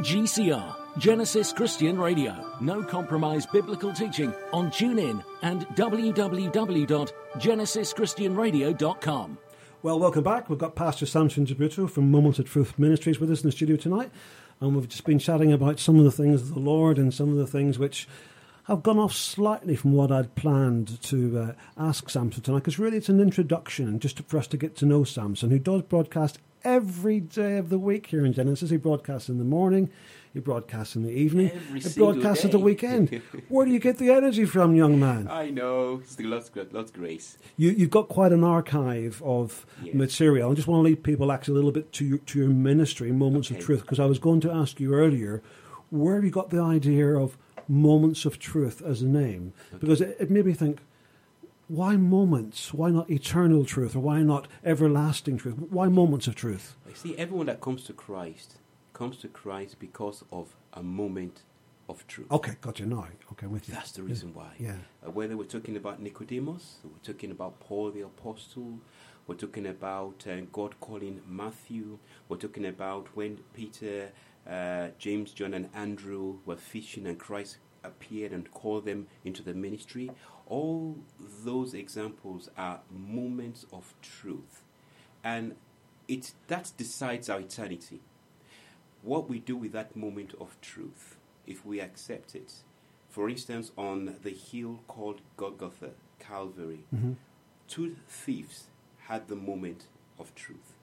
GCR, Genesis Christian Radio. No compromise biblical teaching on TuneIn and www.genesischristianradio.com. Well, welcome back. We've got Pastor Samson Jebutu from Moments of Truth Ministries with us in the studio tonight. And we've just been chatting about some of the things of the Lord and some of the things which have gone off slightly from what I'd planned to uh, ask Samson tonight, because really it's an introduction just for us to get to know Samson, who does broadcast every day of the week here in Genesis. He broadcasts in the morning, he broadcasts in the evening, Every he broadcasts at the weekend. Where do you get the energy from, young man? I know. It's the Lord's, Lord's grace. You, you've got quite an archive of Yes. material. I just want to lead people actually a little bit to your, to your ministry, Moments of Truth, because I was going to ask you earlier where have you got the idea of Moments of Truth as a name? Because it, it made me think, why moments? Why not eternal truth? Or why not everlasting truth? Why moments of truth? You see, everyone that comes to Christ comes to Christ because of a moment of truth. Okay, got you now. Okay, I'm with you. That's the reason why. Yeah. Uh, whether we're talking about Nicodemus, we're talking about Paul the Apostle, we're talking about uh, God calling Matthew, we're talking about when Peter, uh, James, John, and Andrew were fishing and Christ appeared and called them into the ministry. All those examples are moments of truth. And it that decides our eternity. What we do with that moment of truth, if we accept it, for instance, on the hill called Golgotha, Calvary, mm-hmm. two thieves had the moment of truth.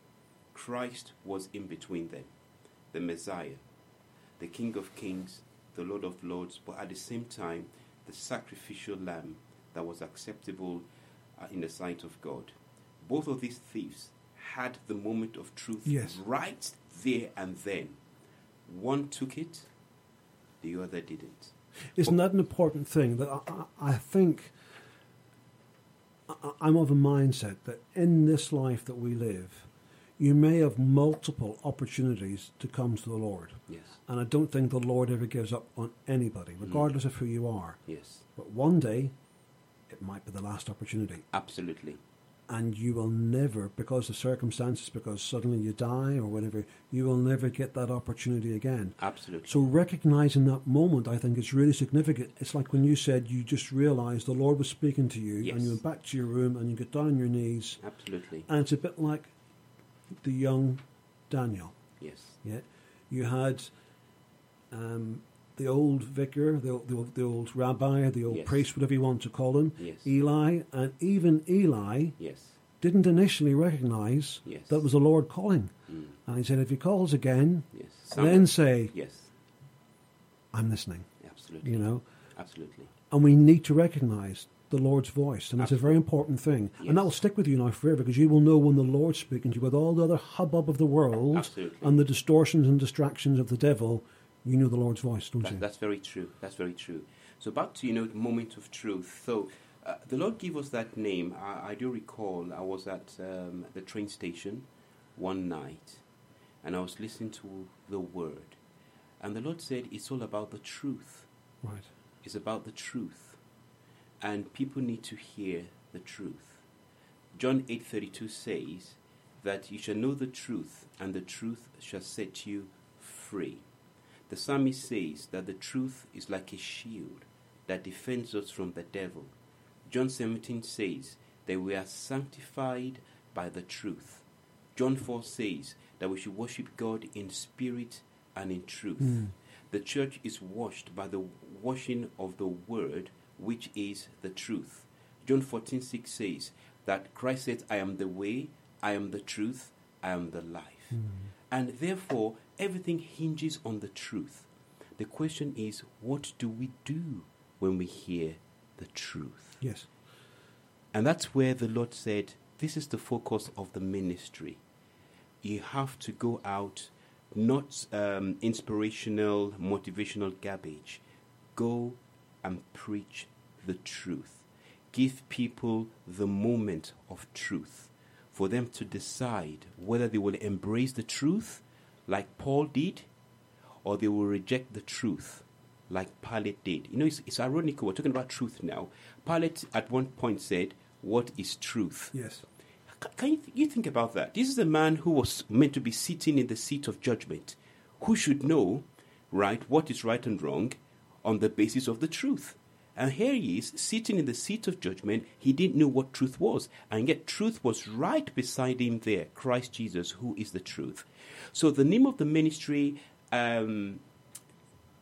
Christ was in between them, the Messiah, the King of Kings, the Lord of Lords, but at the same time, the sacrificial lamb that was acceptable uh, in the sight of God. Both of these thieves had the moment of truth Yes. right there and then. One took it, the other didn't. Isn't that an important thing? That I, I think I'm of a mindset that in this life that we live, you may have multiple opportunities to come to the Lord. Yes, And I don't think the Lord ever gives up on anybody, regardless of who you are. yes, But one day, it might be the last opportunity. absolutely. And you will never, because of circumstances, because suddenly you die or whatever, you will never get that opportunity again. Absolutely. So recognizing that moment, I think, is really significant. It's like when you said you just realized the Lord was speaking to you, and you went back to your room and you got down on your knees, Absolutely. and it's a bit like the young Daniel. Yes. Yeah, you had um, the old vicar, the, the, the old rabbi, the old Yes. priest, whatever you want to call him, Yes. Eli, and even Eli Yes. didn't initially recognize that was the Lord calling, Mm. and he said, "If he calls again, Yes. then say, Yes. I'm listening." Absolutely. You know. Absolutely. and we need to recognize the Lord's voice, and it's a very important thing. Yes. And that will stick with you now forever because you will know when the Lord's speaking to you with all the other hubbub of the world Absolutely. and the distortions and distractions of the devil. You know the Lord's voice, don't That, you? that's very true. That's very true. So back to you know the moment of truth. So uh, the Lord gave us that name. I, I do recall I was at um, the train station one night, and I was listening to the Word, and the Lord said it's all about the truth. Right. It's about the truth, and people need to hear the truth. John eight thirty two says that you shall know the truth, and the truth shall set you free. The psalmist says that the truth is like a shield that defends us from the devil. John 17 says that we are sanctified by the truth. John 4 says that we should worship God in spirit and in truth. Hmm. The church is washed by the washing of the word, which is the truth. John 14 6 says that Christ said, I am the way, I am the truth, I am the life. Hmm. And therefore, everything hinges on the truth. The question is, what do we do when we hear the truth? Yes. And that's where the Lord said, This is the focus of the ministry. You have to go out, not um, inspirational, motivational garbage. Go and preach the truth. Give people the moment of truth for them to decide whether they will embrace the truth like Paul did or they will reject the truth like Pilate did. You know, it's, it's ironic. We're talking about truth now. Pilate at one point said, What is truth? Yes. Ca- Can you, you think about that? This is a man who was meant to be sitting in the seat of judgment, who should know right what is right and wrong on the basis of the truth. And here he is sitting in the seat of judgment. He didn't know what truth was, and yet truth was right beside him there Christ Jesus, who is the truth. So the name of the ministry, um,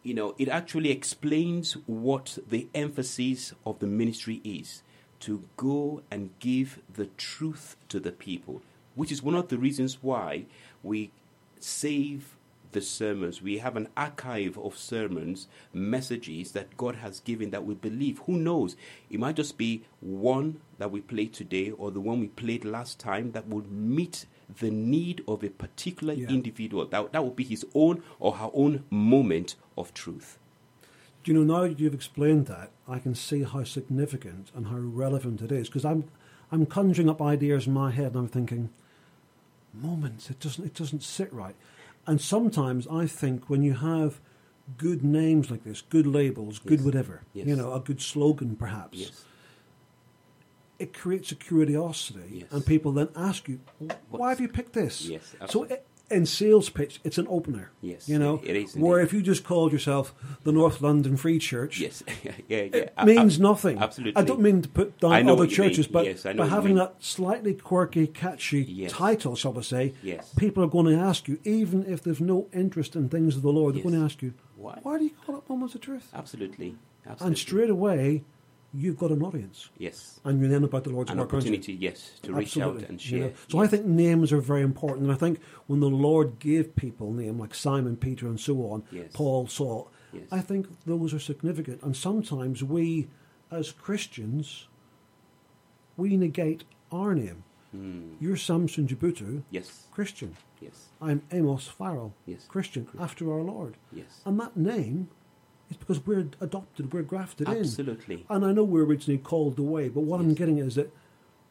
you know, it actually explains what the emphasis of the ministry is to go and give the truth to the people, which is one of the reasons why we save the sermons. We have an archive of sermons, messages that God has given that we believe. Who knows? It might just be one that we played today or the one we played last time that will meet the need of a particular Yeah. individual. That, that will be his own or her own moment of truth. Do you know now that you've explained that, I can see how significant and how relevant it is because I'm I'm conjuring up ideas in my head and I'm thinking, moments, it doesn't it doesn't sit right. And sometimes I think when you have good names like this, good labels, good Yes. whatever, Yes. you know, a good slogan perhaps, Yes. it creates a curiosity, and people then ask you, why What's- have you picked this? Yes, So absolutely. In sales pitch, it's an opener. Yes, you know, it is where if you just called yourself the North London Free Church, Yes. yeah, yeah. it means nothing. Absolutely. I don't mean to put down other mean. churches, but, Yes, I know but having that slightly quirky, catchy Yes. title, shall we say, Yes. people are going to ask you, even if there's no interest in things of the Lord, they're Yes. going to ask you, Why? do you call it Moments of Truth? Absolutely. Absolutely. And straight away, you've got an audience. Yes. And you're then about the Lord's An work, opportunity, yes, to reach out Absolutely, and you share. know. So I think names are very important, and I think when the Lord gave people name like Simon, Peter, and so on, Yes. Paul, Saul, Yes. I think those are significant. And sometimes we, as Christians, we negate our name. Hmm. You're Samson Jebutu, Yes. Christian. Yes. I'm Amos Farrell, Yes. Christian, after our Lord. Yes. And that name is because we're adopted, we're grafted in. Absolutely. And I know we're originally called the way, but what I'm Yes. getting is that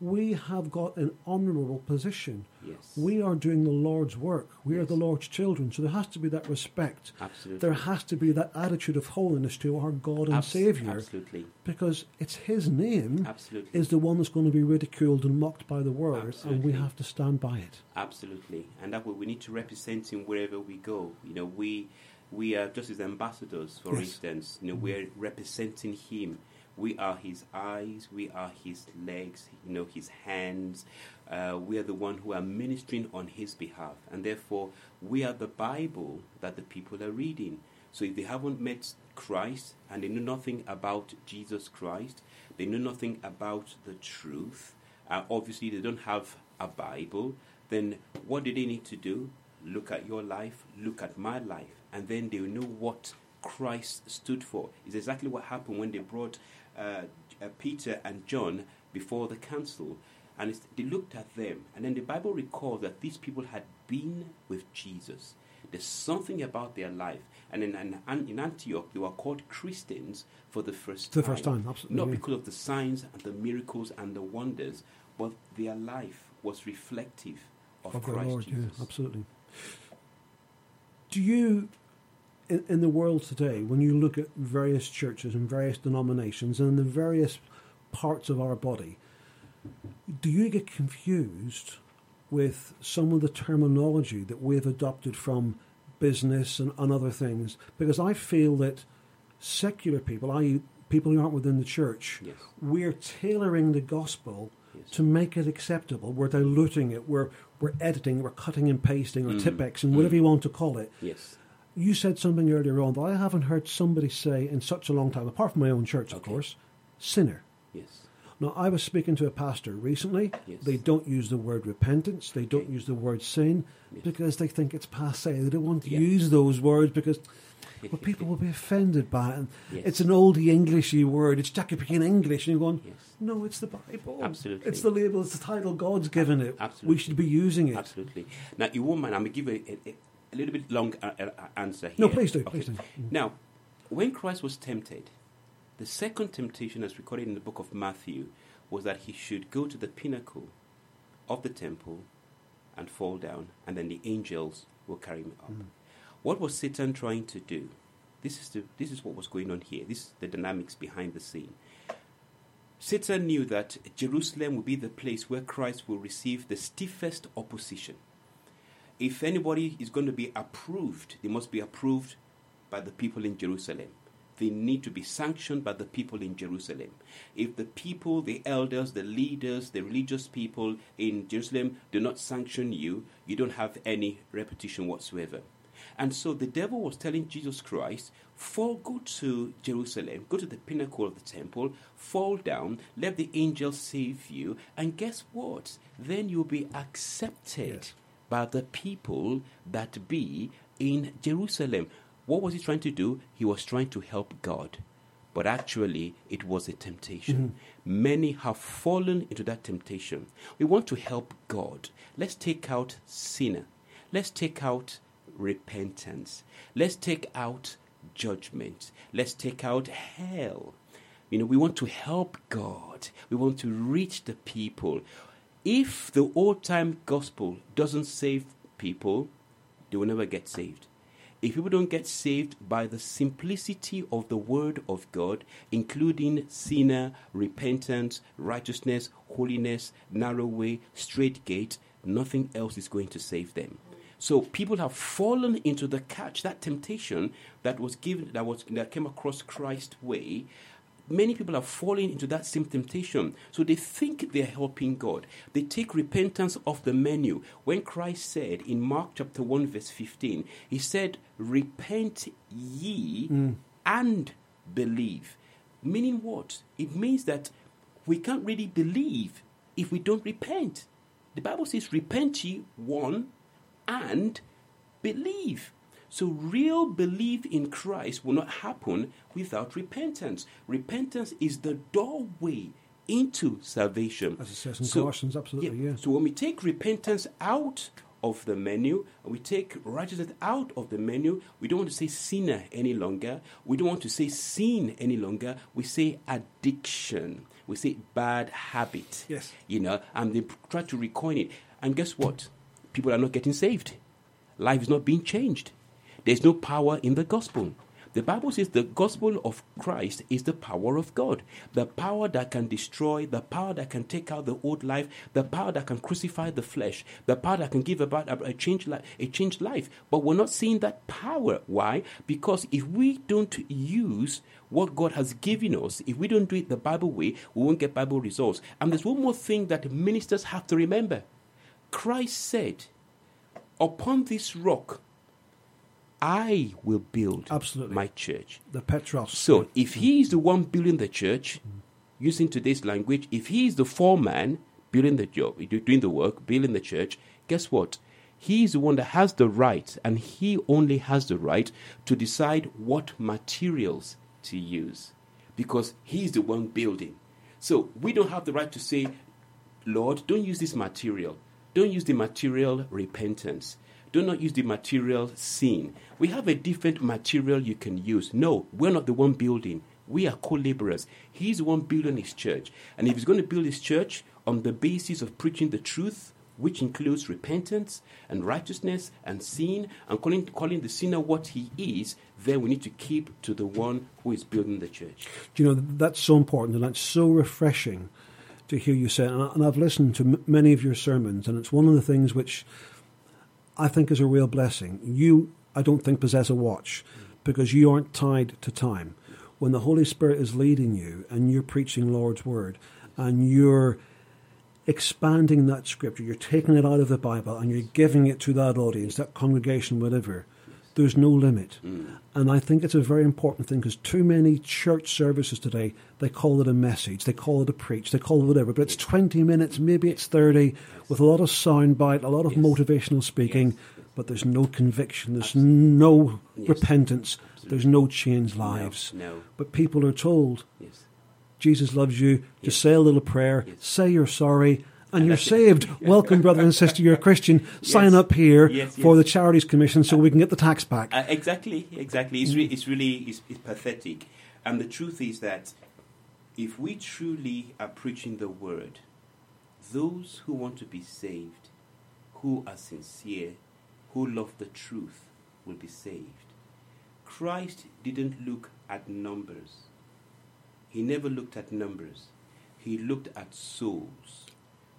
we have got an honourable position. Yes. We are doing the Lord's work. We are the Lord's children. So there has to be that respect. Absolutely. There has to be that attitude of holiness to our God and Abs- Saviour. Absolutely. Because it's His name Absolutely. is the one that's going to be ridiculed and mocked by the world, and we have to stand by it. Absolutely, and that way we need to represent him wherever we go. You know, we we are just his ambassadors, for Yes. instance. You know, we're representing him. We are his eyes. We are his legs. You know, his hands. Uh, we are the one who are ministering on his behalf, and therefore we are the Bible that the people are reading. So if they haven't met Christ and they know nothing about Jesus Christ, they know nothing about the truth. Uh, obviously, they don't have a Bible. Then what do they need to do? Look at your life, look at my life, and then they will know what Christ stood for. It's exactly what happened when they brought uh, uh, Peter and John before the council. And it's, they looked at them, and then the Bible records that these people had been with Jesus. There's something about their life. And in, in, in Antioch, they were called Christians for the first For time. the first time, absolutely, Not yeah. because of the signs and the miracles and the wonders, but their life was reflective of, Of Christ Lord, Jesus. yeah, absolutely. Do you, in, in the world today, when you look at various churches and various denominations and the various parts of our body, do you get confused with some of the terminology that we've adopted from business and, and other things? Because I feel that secular people, i.e., people who aren't within the church, Yes. we're tailoring the gospel Yes. to make it acceptable. We're diluting it. We're we're editing. We're cutting and pasting, or Mm. Tipp-Ex, and whatever you want to call it. Yes. You said something earlier on that I haven't heard somebody say in such a long time, apart from my own church, of Okay. course. Sinner. Yes. Now, I was speaking to a pastor recently. Yes. They don't use the word repentance. They don't Okay. use the word sin Yes. because they think it's passe. They don't want to Yeah. use those words because well, people will be offended by it. And Yes. It's an oldie Englishy word. It's Jacobean English. And you're going, Yes. no, it's the Bible. Absolutely. It's the label, it's the title God's given it. Absolutely. We should be using it. Absolutely. Now, you won't mind, I'm going to give a, a, a little bit long uh, uh, answer here. No, please do, Okay. please do. Now, when Christ was tempted, the second temptation, as recorded in the book of Matthew, was that he should go to the pinnacle of the temple and fall down, and then the angels will carry him up. Mm. What was Satan trying to do? This is, the, this is what was going on here. This is the dynamics behind the scene. Satan knew that Jerusalem would be the place where Christ will receive the stiffest opposition. If anybody is going to be approved, they must be approved by the people in Jerusalem. They need to be sanctioned by the people in Jerusalem. If the people, the elders, the leaders, the religious people in Jerusalem do not sanction you, you don't have any reputation whatsoever. And so the devil was telling Jesus Christ, fall, go to Jerusalem, go to the pinnacle of the temple, fall down, let the angels save you, and guess what? Then you'll be accepted Yes. By the people that be in Jerusalem. What was he trying to do? He was trying to help God. But actually, it was a temptation. Mm-hmm. Many have fallen into that temptation. We want to help God. Let's take out sinner. Let's take out repentance. Let's take out judgment. Let's take out hell. You know, we want to help God. We want to reach the people. If the old time gospel doesn't save people, they will never get saved. If people don't get saved by the simplicity of the word of God, including sinner, repentance, righteousness, holiness, narrow way, straight gate, nothing else is going to save them. So people have fallen into the catch, that temptation that was given, that was that came across Christ's way. Many people are falling into that same temptation. So they think they're helping God. They take repentance off the menu. When Christ said in Mark chapter 1, verse 15, He said, Repent ye hmm. and believe. Meaning what? It means that we can't really believe if we don't repent. The Bible says, Repent ye, one, and believe. So, real belief in Christ will not happen without repentance. Repentance is the doorway into salvation. As it says in So- Colossians, absolutely, yeah. So, when we take repentance out of the menu, we take righteousness out of the menu, we don't want to say sinner any longer. We don't want to say sin any longer. We say addiction. We say bad habit. Yes. You know, and they try to recoin it. And guess what? People are not getting saved. Life is not being changed. There's no power in the gospel. The Bible says the gospel of Christ is the power of God. The power that can destroy, the power that can take out the old life, the power that can crucify the flesh, the power that can give about a, changed life, a changed life. But we're not seeing that power. Why? Because if we don't use what God has given us, if we don't do it the Bible way, we won't get Bible results. And there's one more thing that ministers have to remember. Christ said, Upon this rock, I will build Absolutely. my church. The Petros. So, if he is the one building the church, using today's language, if he is the foreman building the job, doing the work, building the church, guess what? He is the one that has the right, and he only has the right to decide what materials to use because he is the one building. So, we don't have the right to say, Lord, don't use this material. Don't use the material repentance. Do not use the material sin. We have a different material you can use. No, we're not the one building. We are co laborers. He's the one building his church. And if he's going to build his church on the basis of preaching the truth, which includes repentance and righteousness and sin, and calling, calling the sinner what he is, then we need to keep to the one who is building the church. Do you know that's so important and that's so refreshing to hear you say. And, I, I've listened to many of your sermons, and it's one of the things which I think is a real blessing. You, I don't think, possess a watch because you aren't tied to time. When the Holy Spirit is leading you and you're preaching Lord's word and you're expanding that scripture, you're taking it out of the Bible and you're giving it to that audience, that congregation, whatever. There's no limit. Hmm. And I think it's a very important thing because too many church services today, they call it a message, they call it a preach, they call it whatever, but it's 20 minutes, maybe it's 30, with a lot of soundbite, a lot of Yes. motivational speaking, but there's no conviction, there's no Yes. repentance, there's no changed lives. no. But people are told, Yes. Jesus loves you. Just say a little prayer, Yes. say you're sorry, and you're saved. Welcome, brother and sister. You're a Christian. Sign Yes. up here Yes, for the Charities Commission so we can get the tax back. Uh, exactly, exactly. It's, re- it's really it's, it's pathetic. And the truth is that if we truly are preaching the word, those who want to be saved, who are sincere, who love the truth, will be saved. Christ didn't look at numbers. He never looked at numbers. He looked at souls.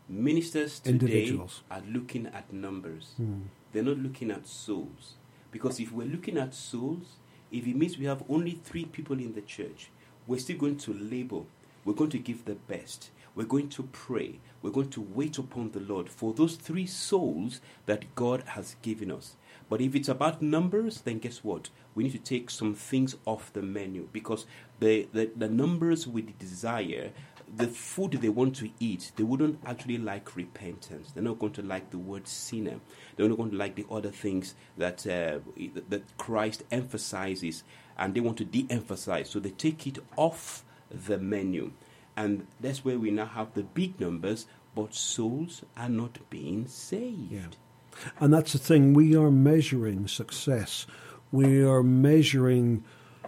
Ministers today are looking at numbers. Hmm. They're not looking at souls. Because if we're looking at souls, if it means we have only three people in the church, we're still going to label. We're going to give the best. We're going to pray. We're going to wait upon the Lord for those three souls that God has given us. But if it's about numbers, then guess what? We need to take some things off the menu because the, the, the numbers we desire, the food they want to eat, they wouldn't actually like repentance. They're not going to like the word sinner. They're not going to like the other things that uh, that Christ emphasizes, and they want to de-emphasize. So they take it off the menu, and that's where we now have the big numbers, but souls are not being saved. Yeah. And that's the thing, we are measuring success. We are measuring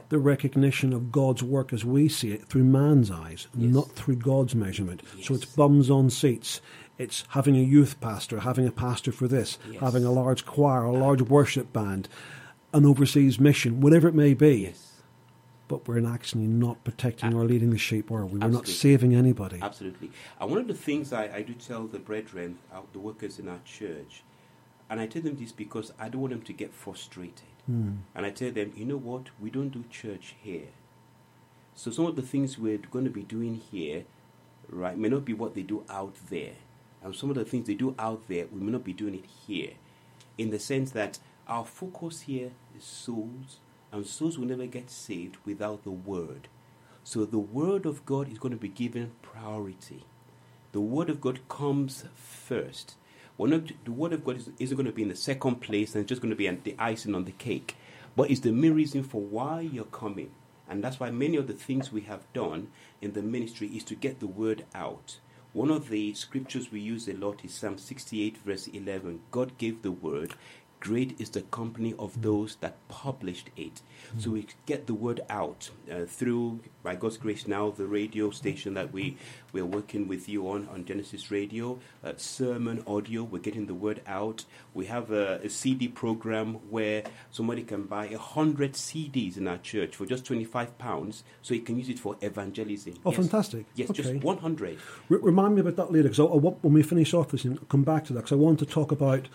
the recognition of God's work as we see it through man's eyes, Yes. not through God's measurement. So it's bums on seats. It's having a youth pastor, having a pastor for this, Yes. having a large choir, a large worship band, an overseas mission, whatever it may be. Yes. But we're actually not protecting or leading the sheep, are we? We're not saving anybody. Absolutely. And one of the things I, I do tell the brethren, uh, the workers in our church, and I tell them this because I don't want them to get frustrated. Hmm. And I tell them, you know what? We don't do church here. So some of the things we're going to be doing here, right, may not be what they do out there. And some of the things they do out there, we may not be doing it here. In the sense that our focus here is souls, and souls will never get saved without the Word. So the Word of God is going to be given priority. The Word of God comes first. Not, the Word of God is, isn't going to be in the second place and it's just going to be the icing on the cake. But it's the main reason for why you're coming. And that's why many of the things we have done in the ministry is to get the Word out. One of the scriptures we use a lot is Psalm 68, verse 11. God gave the Word. Great is the company of those that published it. So we get the word out uh, through, by God's grace, now the radio station that we we're working with you on on Genesis Radio, uh, sermon audio. We're getting the word out. We have a, a CD program where somebody can buy a hundred CDs in our church for just twenty five pounds, so you can use it for evangelism. Oh, Yes. fantastic. Yes, Okay. just one hundred. R- remind me about that later, because I, I want, when we finish off this, and come back to that, because I want to talk about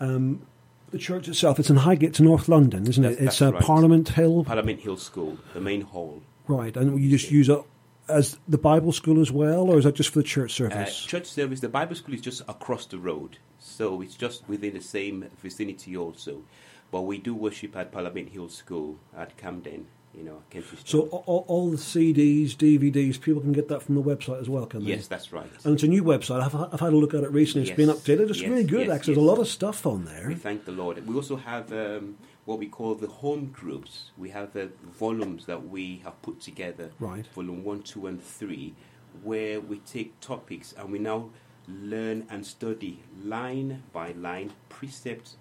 um, the church itself. It's in Highgate to North London, isn't it? That's- it's that's uh, right. Parliament Hill, Parliament Hill School, the main hall. right? And you just use it as the Bible school as well, or is that just for the church Uh, service? church service, the Bible school is just across the road, so it's just within the same vicinity also. But we do worship at Parliament Hill School at Camden, you know, so all, all the CDs, DVDs, people can get that from the website as well, can they? yes, that's right. And it's a new website. I've, I've had a look at it recently. It's been updated. It's Yes, really good, yes, actually. There's a lot of stuff on there. We thank the Lord. We also have um, what we call the home groups. We have the volumes that we have put together, Right. volume one, two, and three, where we take topics and we now learn and study line by line, precept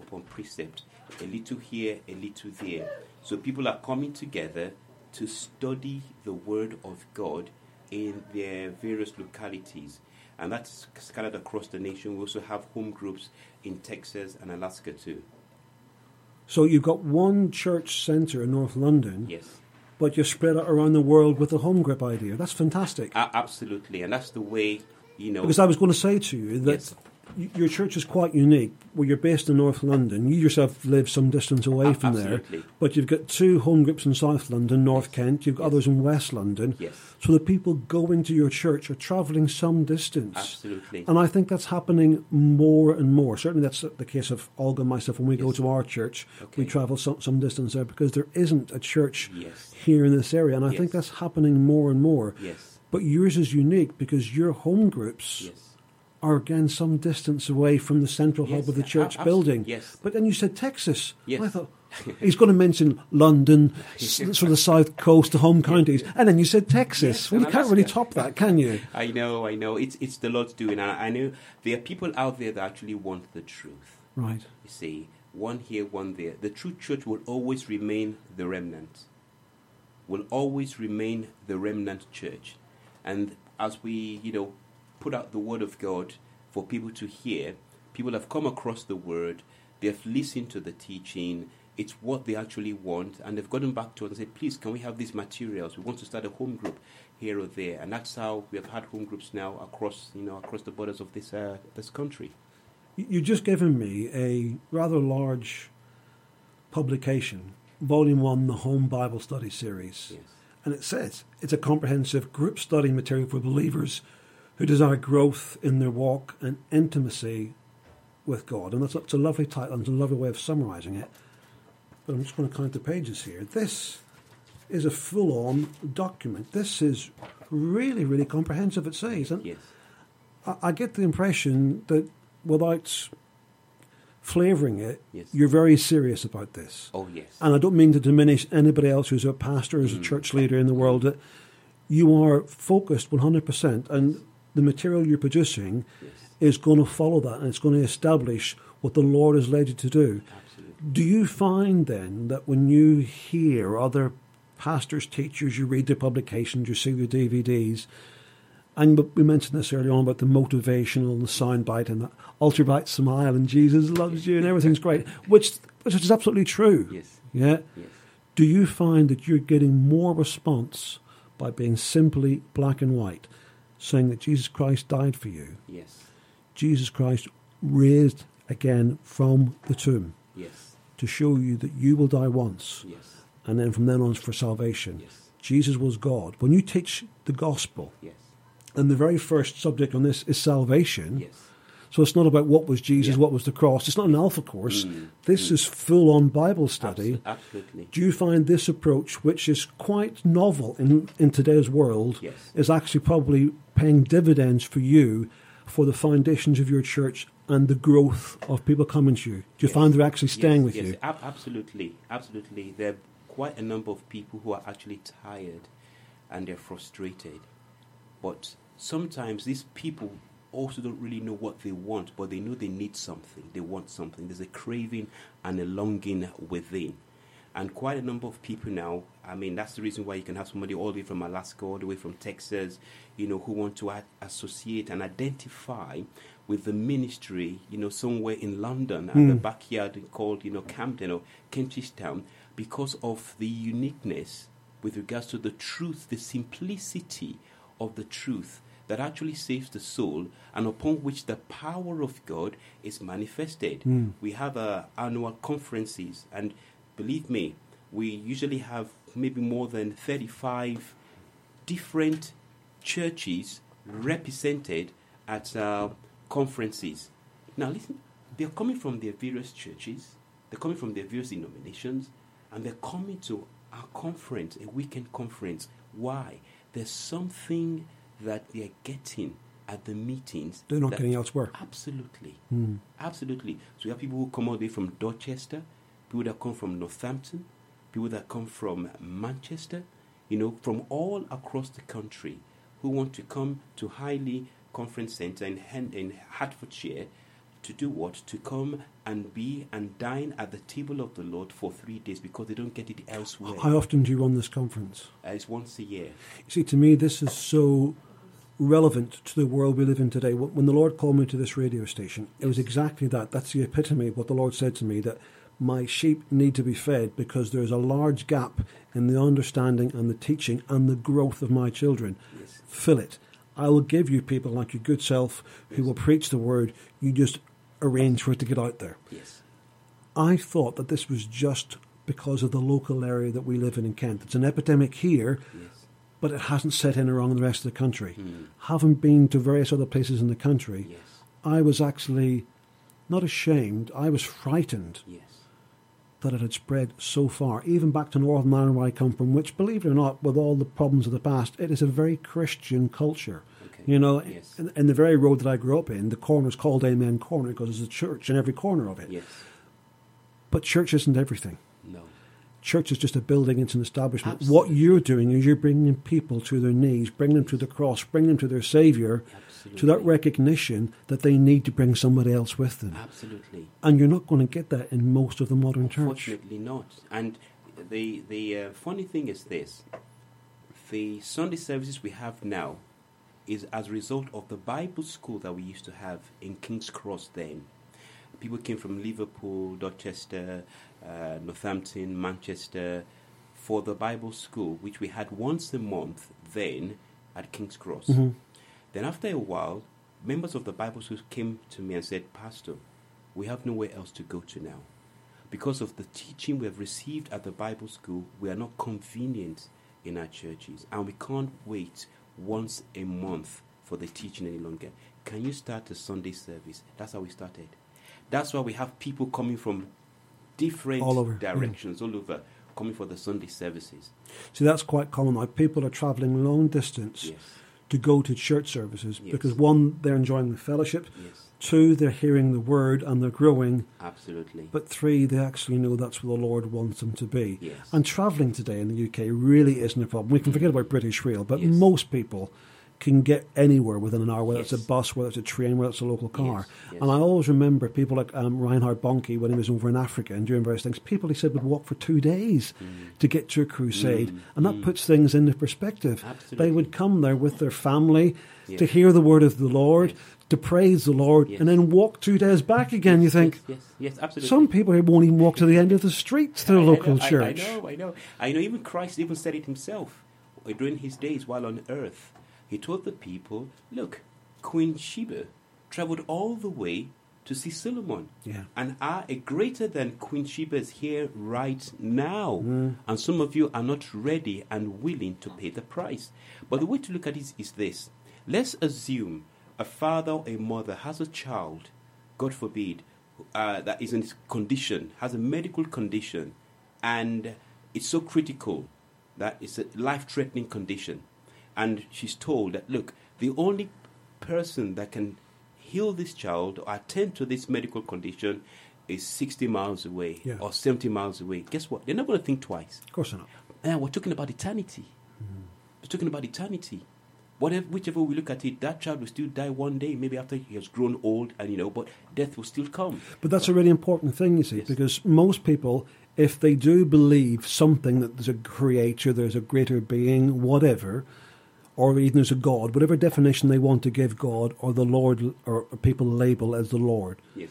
upon precept, a little here, a little there. So people are coming together to study the Word of God in their various localities. And that's scattered across the nation. We also have home groups in Texas and Alaska too. So you've got one church centre in North London, Yes, but you're spread out around the world with the home group idea. That's fantastic. A- absolutely. And that's the way, you know. Because I was going to say to you that Yes. Your church is quite unique. Well, you're based in North London, you yourself live some distance away from absolutely. there, but you've got two home groups in South London, North Kent. You've got Yes. others in West London. Yes. So the people going to your church are travelling some distance. Absolutely. And I think that's happening more and more. Certainly, that's the case of Olga and myself. When we go to our church, we travel some, some distance there because there isn't a church Yes. here in this area. And I think that's happening more and more. Yes. But yours is unique because your home groups Yes. Are again some distance away from the central Yes, hub of the church building. yes. But then you said Texas. Yes. I thought he's going to mention London, sort of the south coast, the home counties, and then you said Texas. Yes, well, you can't really top that, can you? I know, I know. It's it's the Lord's doing, and I, I know there are people out there that actually want the truth. Right. You see, one here, one there. The true church will always remain the remnant. Will always remain the remnant church, and as we, you know, put out the word of God for people to hear, people have come across the word. They have listened to the teaching. It's what they actually want, and they've gotten back to us and said, "Please, can we have these materials? We want to start a home group here or there." And that's how we have had home groups now across, you know, across the borders of this uh, this country. You- You've just given me a rather large publication Volume 1, the Home Bible Study Series. Yes. And it says it's a comprehensive group study material for believers who desire growth in their walk and intimacy with God. And that's, that's a lovely title and it's a lovely way of summarizing it. But I'm just going to count the pages here. This is a full on document. This is really, really comprehensive, it says. And Yes. I, I get the impression that without flavouring it, Yes. you're very serious about this. Oh, yes. And I don't mean to diminish anybody else who's a pastor, who's a mm. church leader in the world, that you are focused 100%, and the material you're producing yes. is going to follow that and it's going to establish what the Lord has led you to do. Absolutely. Do you find then that when you hear other pastors, teachers, you read their publications, you see their DVDs, and we mentioned this earlier on about the motivational and the soundbite and the ultrabright smile and Jesus loves you and everything's great, which which is absolutely true. Yes. Yeah. Yes. Do you find that you're getting more response by being simply black and white, saying that Jesus Christ died for you, Yes. Jesus Christ raised again from the tomb Yes. to show you that you will die once, Yes. and then from then on for salvation. Yes. Jesus was God. When you teach the gospel, Yes. and the very first subject on this is salvation, Yes. So it's not about what was Jesus, Yeah. what was the cross. It's not an alpha course. Mm, This is full on Bible study. Abso- Absolutely. Do you find this approach, which is quite novel in, in today's world, Yes. is actually probably paying dividends for you for the foundations of your church and the growth of people coming to you? Do you Yes. find they're actually staying yes, with yes, you? ab- absolutely, absolutely. There are quite a number of people who are actually tired and they're frustrated. But sometimes these people also don't really know what they want, but they know they need something. They want something. There's a craving and a longing within. And quite a number of people now, I mean, that's the reason why you can have somebody all the way from Alaska, all the way from Texas, you know, who want to a- associate and identify with the ministry, you know, somewhere in London at the hmm. backyard called, you know, Camden or Kentish Town because of the uniqueness with regards to the truth, the simplicity of the truth that actually saves the soul and upon which the power of God is manifested. We have uh, annual conferences, and believe me, we usually have maybe more than 35 different churches represented at uh, conferences. Now, listen, they're coming from their various churches, they're coming from their various denominations, and they're coming to our conference, a weekend conference. Why? There's something that they're getting at the meetings. They're not that- getting elsewhere. Absolutely. Hmm. Absolutely. So you have people who come all the way from Dorchester, people that come from Northampton, people that come from Manchester, you know, from all across the country who want to come to High Leigh Conference Centre in, in Hertfordshire to do what? To come and be and dine at the table of the Lord for three days because they don't get it elsewhere. How often do you run this conference? Uh, it's once a year. You see, to me, this is so relevant to the world we live in today. When the Lord called me to this radio station, it was exactly that. That's the epitome of what the Lord said to me that my sheep need to be fed because there's a large gap in the understanding and the teaching and the growth of my children. Yes. Fill it. I will give you people like your good self who will preach the word. You just arrange for it to get out there. Yes. I thought that this was just because of the local area that we live in in Kent. It's an epidemic here, Yes. but it hasn't set in around the rest of the country. Hmm. Having been to various other places in the country, Yes. I was actually not ashamed, I was frightened Yes. that it had spread so far, even back to Northern Ireland where I come from, which, believe it or not, with all the problems of the past, it is a very Christian culture. You know, Yes. the very road that I grew up in, the corner is called Amen Corner because there's a church in every corner of it. Yes. But church isn't everything. No. Church is just a building, it's an establishment. What you're doing is you're bringing people to their knees, bringing them to the cross, bringing them to their Saviour, Absolutely. to that recognition that they need to bring somebody else with them. Absolutely. And you're not going to get that in most of the modern church. Unfortunately not. And the the uh, funny thing is this: the Sunday services we have now is as a result of the Bible school that we used to have in King's Cross. Then people came from Liverpool, Dorchester, uh, Northampton, Manchester for the Bible school, which we had once a month. Then at King's Cross. Mhm. Then after a while, members of the Bible school came to me and said, Pastor, we have nowhere else to go to now because of the teaching we have received at the Bible school, we are not convenient in our churches, and we can't wait once a month for the teaching any longer. Can you start a Sunday service? That's how we started. That's why we have people coming from different All over, directions, all over, coming for the Sunday services. See, that's quite common now. People are travelling long distance Yes, to go to church services Yes. because one, they're enjoying the fellowship. yes, Two, they're hearing the word and they're growing. absolutely. But three, they actually know that's where the Lord wants them to be. yes, And travelling today in the UK really isn't a problem. We can forget about British Rail, but Yes. most people can get anywhere within an hour, whether it's a bus, whether it's a train, whether it's a local car. Yes, yes. And I always remember people like um, Reinhard Bonnke when he was over in Africa and doing various things. People he said would walk for two days Mm. to get to a crusade, Mm, and that mm. puts things into perspective. Absolutely. They would come there with their family Yes. to hear the word of the Lord, Yes. To praise the Lord, Yes. and then walk two days back again. You think yes, yes, yes, absolutely. some people won't even walk to the end of the street to the I- I local know, church. I, know, I know. I know even Christ even said it himself during his days while on earth. He told the people, look, Queen Sheba traveled all the way to see Solomon. Yeah. And are a greater than Queen Sheba is here right now. Mm. And some of you are not ready and willing to pay the price. But the way to look at it is this. Let's assume a father or a mother has a child, God forbid, uh, that is in this condition, has a medical condition, and it's so critical that it's a life threatening condition. And she's told that, look, the only person that can heal this child or attend to this medical condition is 60 miles away Yeah. or 70 miles away. Guess what? They're not going to think twice. Of course not. And we're talking about eternity. We're talking about eternity. Whatever, whichever we look at it, that child will still die one day, maybe after he has grown old, and you know, but death will still come. But that's a really important thing, you see, Yes. because most people, if they do believe something that there's a creator, there's a greater being, whatever, or even there's a God, whatever definition they want to give God or the Lord or people label as the Lord, Yes.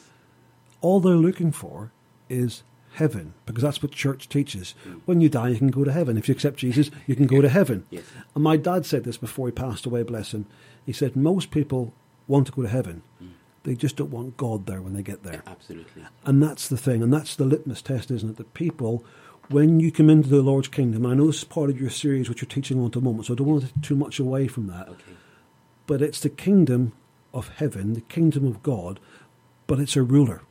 all they're looking for is heaven, because that's what church teaches. When you die, you can go to heaven. If you accept Jesus, you can go to heaven. Yes. And my dad said this before he passed away, bless him. He said, Most people want to go to heaven, mm. they just don't want God there when they get there. Absolutely. And that's the thing, and that's the litmus test, isn't it? That people, when you come into the Lord's kingdom, and I know this is part of your series, which you're teaching on at the moment, so I don't want to take too much away from that, Okay. but it's the kingdom of heaven, the kingdom of God, but it's a ruler.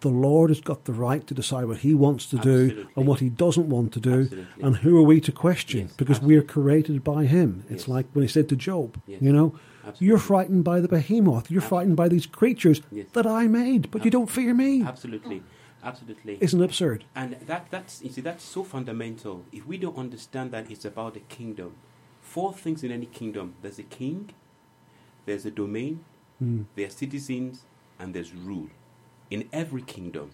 The Lord has got the right to decide what He wants to do and what He doesn't want to do, Absolutely. and who are we to question? Yes, because we are created by Him. It's Yes. like when He said to Job, Yes. you know, Absolutely. you're frightened by the behemoth, you're frightened by these creatures that I made, but you don't fear me. Absolutely. Absolutely. Isn't it absurd? And that that's you see that's so fundamental. If we don't understand that it's about the kingdom, four things in any kingdom: there's a king, there's a domain, Mm. there's citizens, and there's rule. In every kingdom,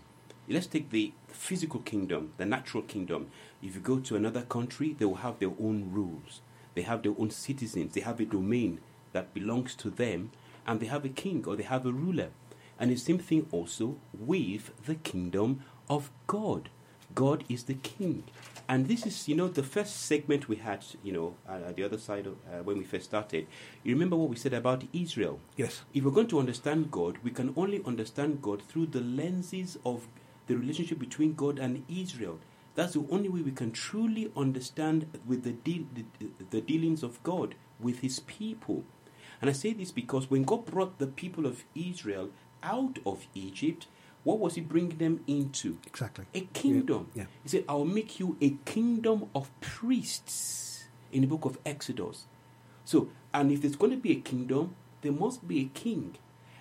let's take the physical kingdom, the natural kingdom. If you go to another country, they will have their own rules. They have their own citizens. They have a domain that belongs to them, and they have a king or they have a ruler. And the same thing also with the kingdom of God. God is the king. And this is, you know, the first segment we had, you know, at, at the other side of uh, when we first started. You remember what we said about Israel? Yes. If we're going to understand God, we can only understand God through the lenses of the relationship between God and Israel. That's the only way we can truly understand with the, deal, the, the dealings of God with His people. And I say this because when God brought the people of Israel out of Egypt, what was He bringing them into? Exactly. A kingdom. Yeah. He said, I'll make you a kingdom of priests in the book of Exodus. So, and if there's going to be a kingdom, there must be a king.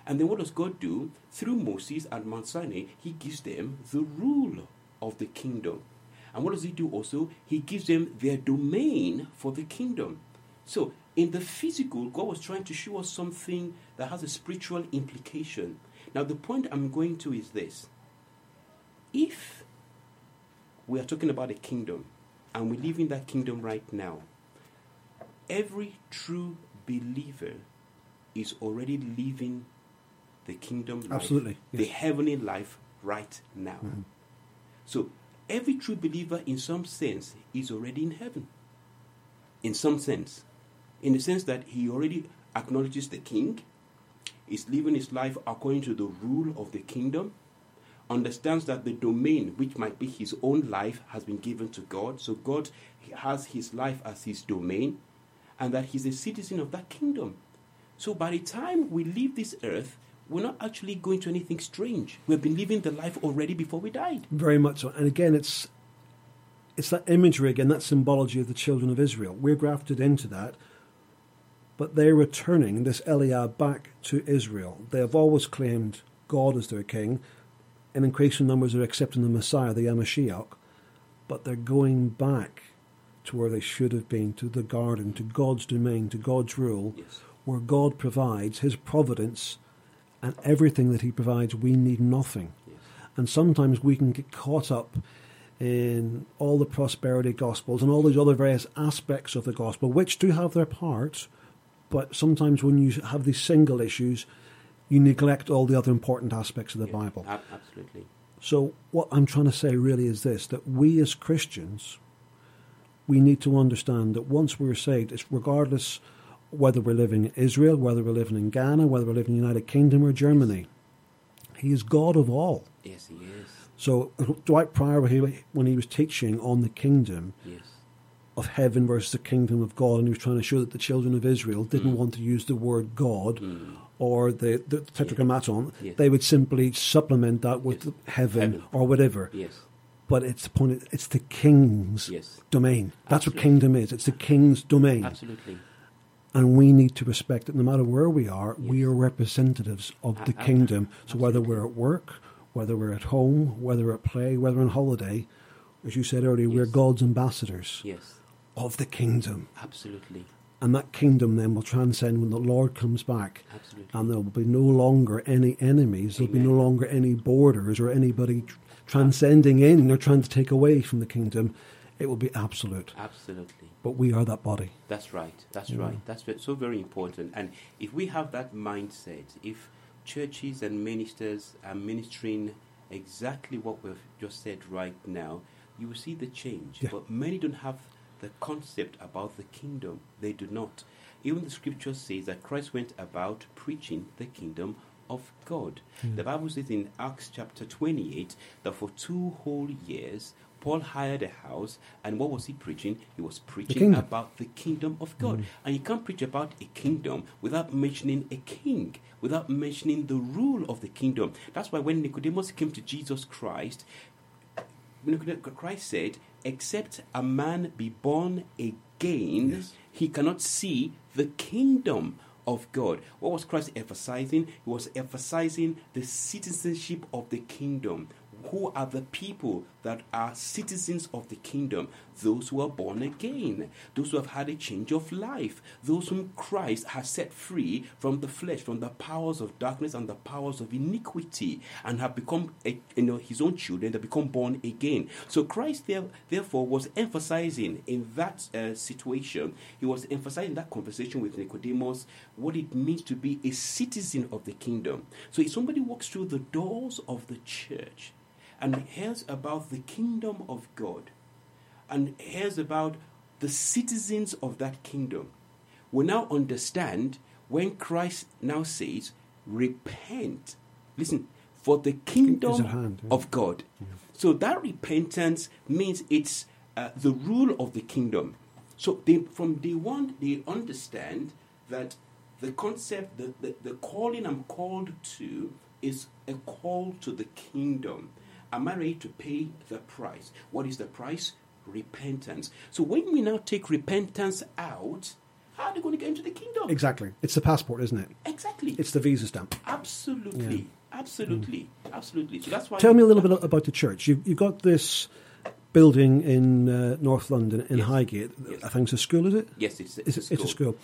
And then what does God do? Through Moses and Mount Sinai, he gives them the rule of the kingdom. And what does he do also? He gives them their domain for the kingdom. So, in the physical, God was trying to show us something that has a spiritual implication. Now, the point I'm going to is this if we are talking about a kingdom and we live in that kingdom right now, every true believer is already living the kingdom life, Absolutely, the heavenly life right now. Mm-hmm. So every true believer, in some sense, is already in heaven. In some sense, in the sense that he already acknowledges the king, is living his life according to the rule of the kingdom, understands that the domain, which might be his own life, has been given to God. So God has his life as his domain, and that he's a citizen of that kingdom. So by the time we leave this earth, we're not actually going to anything strange. We've been living the life already before we died. Very much so. And again, it's it's that imagery again, that symbology of the children of Israel. We're grafted into that, but they're returning this Eliab back to Israel. They have always claimed God as their king. In increasing numbers are accepting the Messiah, the HaMashiach, but they're going back to where they should have been, to the garden, to God's domain, to God's rule, Yes. where God provides His providence and everything that He provides, we need nothing. Yes. And sometimes we can get caught up in all the prosperity gospels and all these other various aspects of the gospel, which do have their parts, but sometimes when you have these single issues, you neglect all the other important aspects of the Yeah, Bible. ab- absolutely. So, what I'm trying to say really is this that we as Christians, we need to understand that once we're saved, it's regardless whether we're living in Israel, whether we're living in Ghana, whether we're living in the United Kingdom or Germany, He is God of all. Yes, he is. So, uh, Dwight Pryor, when he, when he was teaching on the kingdom Yes. Of heaven versus the kingdom of God, and he was trying to show that the children of Israel didn't want to use the word God Mm. or the, the tetragrammaton, Yes. they would simply supplement that with Yes. heaven, Heaven. or whatever. Yes. But it's the point. It's the king's Yes. domain. That's what kingdom is. It's the king's domain, Absolutely. and we need to respect it. No matter where we are, we are representatives of the a- kingdom. So whether we're at work, whether we're at home, whether at play, whether on holiday, as you said earlier, we're God's ambassadors Yes. Of the kingdom, Absolutely. and that kingdom then will transcend when the Lord comes back. Absolutely. And there will be no longer any enemies. There'll be no longer any borders or anybody tr- transcending in or trying to take away from the kingdom. It will be absolute. Absolutely. But we are that body. That's right. That's Yeah. right. That's so very important. And if we have that mindset, if churches and ministers are ministering exactly what we've just said right now, you will see the change. Yeah. But many don't have the concept about the kingdom. They do not. Even the scripture says that Christ went about preaching the kingdom of God. Hmm. The Bible says in Acts chapter 28 that for two whole years, Paul hired a house, and what was he preaching? He was preaching kingdom. about the kingdom of God. Hmm. And you can't preach about a kingdom without mentioning a king, without mentioning the rule of the kingdom. That's why when Nicodemus came to Jesus Christ, Christ said, Except a man be born again, Yes. he cannot see the kingdom of God. What was Christ emphasizing? He was emphasizing the citizenship of the kingdom. Who are the people that are citizens of the kingdom? Those who are born again, those who have had a change of life, those whom Christ has set free from the flesh, from the powers of darkness and the powers of iniquity, and have become a, you know, his own children, that become born again. So Christ there, therefore was emphasizing in that uh, situation, he was emphasizing that conversation with Nicodemus what it means to be a citizen of the kingdom. So if somebody walks through the doors of the church and hears about the kingdom of God and hears about the citizens of that kingdom, will now understand when Christ now says, Repent. Listen, for the kingdom hand, yeah. of God. So that repentance means it's uh, the rule of the kingdom. So they, from day one, they understand that the concept, the, the, the calling I'm called to is a call to the kingdom. Am I ready to pay the price? What is the price? Repentance. So when we now take repentance out, how are they going to get into the kingdom? Exactly. It's the passport, isn't it? Exactly. It's the visa stamp. absolutely, absolutely, absolutely. So that's why. Tell me a little bit about the church. You've, you've got this building in uh, North London, in Yes. Highgate. Yes. I think it's a school, is it? Yes, it's, It's, it's, it's a school.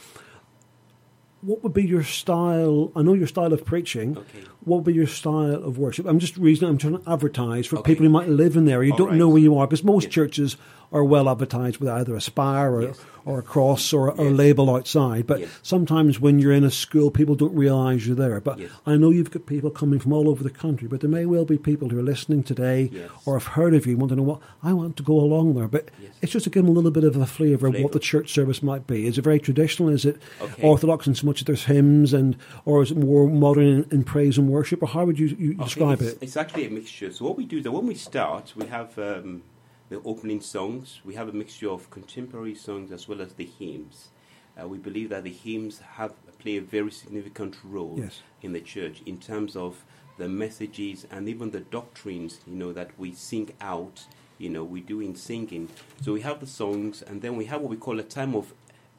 What would be your style? I know your style of preaching. Okay. What would be your style of worship? I'm just reasoning. I'm trying to advertise for Okay. people who might live in there. You All don't right. know where you are because most Yes. churches are well advertised with either a spire or, Yes. or a cross or, or a label outside. But Yes. sometimes when you're in a school, people don't realise you're there. But Yes. I know you've got people coming from all over the country, but there may well be people who are listening today Yes. or have heard of you and want to know what I want to go along there. But Yes. it's just to give them a little bit of a flavour of what the church service might be. Is it very traditional? Is it Okay. orthodox in so much as there's hymns and or is it more modern in, in praise and worship? Or how would you, you Okay, describe it? It's actually a mixture. So what we do is that when we start, we have um, the opening songs. We have a mixture of contemporary songs as well as the hymns. Uh, we believe that the hymns have play a very significant role Yes. in the church in terms of the messages and even the doctrines. You know that we sing out. You know we do in singing. So we have the songs, and then we have what we call a time of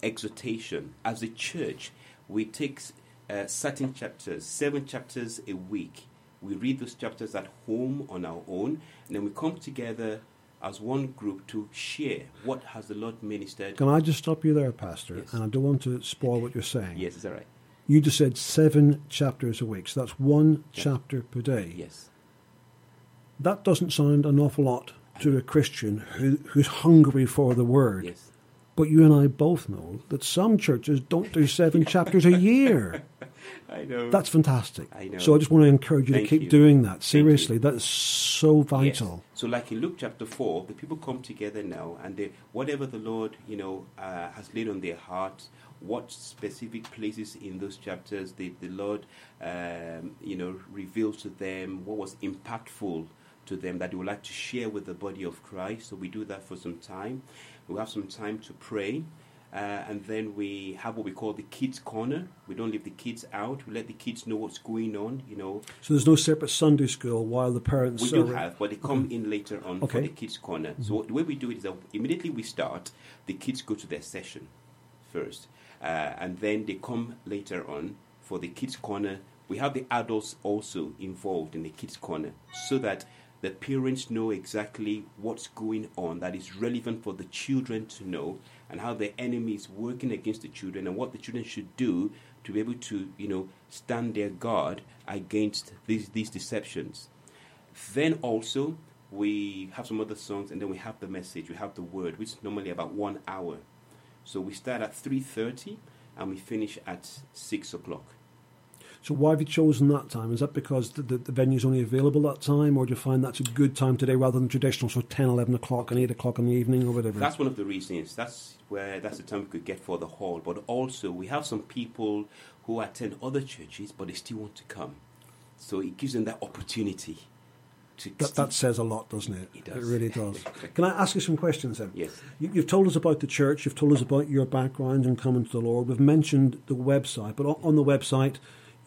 exhortation. As a church, we take uh, certain chapters, seven chapters a week. We read those chapters at home on our own, and then we come together as one group to share what has the Lord ministered. Can I just stop you there, Pastor? Yes. And I don't want to spoil what you're saying. Yes, is that right? You just said seven chapters a week, so that's one Yeah. chapter per day. Yes. That doesn't sound an awful lot to a Christian who, who's hungry for the word. Yes. But you and I both know that some churches don't do seven chapters a year. I know. That's fantastic. I know. So I just want to encourage you to keep you. doing that. Seriously, that is so Yes. vital. So, like in Luke chapter four, the people come together now, and they, whatever the Lord, you know, uh, has laid on their hearts, what specific places in those chapters the the Lord, um, you know, reveals to them what was impactful to them that they would like to share with the body of Christ. So we do that for some time. We have some time to pray. Uh, and then we have what we call the kids corner. We don't leave the kids out. We let the kids know what's going on. You know, So there's no separate Sunday school while the parents we do have, but they come in later on for the kids' corner. So the way we do it is that immediately we start, the kids go to their session first, uh, and then they come later on for the kids' corner. We have the adults also involved in the kids' corner, so that the parents know exactly what's going on that is relevant for the children to know, and how the enemy is working against the children, and what the children should do to be able to, you know, stand their guard against these these deceptions. Then also we have some other songs, and then we have the message. We have the word, which is normally about one hour. So we start at three thirty, and we finish at six o'clock. So why have you chosen that time? Is that because the, the, the venue's only available that time, or do you find that's a good time today rather than traditional, so 10, 11 o'clock and 8 o'clock in the evening or whatever? That's one of the reasons. That's where that's the time we could get for the hall. But also we have some people who attend other churches, but they still want to come. So it gives them that opportunity to. that, that says a lot, doesn't it? It does. it really does. Can I ask you some questions then? Yes. You, you've told us about the church, you've told us about your background and coming to the Lord. We've mentioned the website, but on, on the website,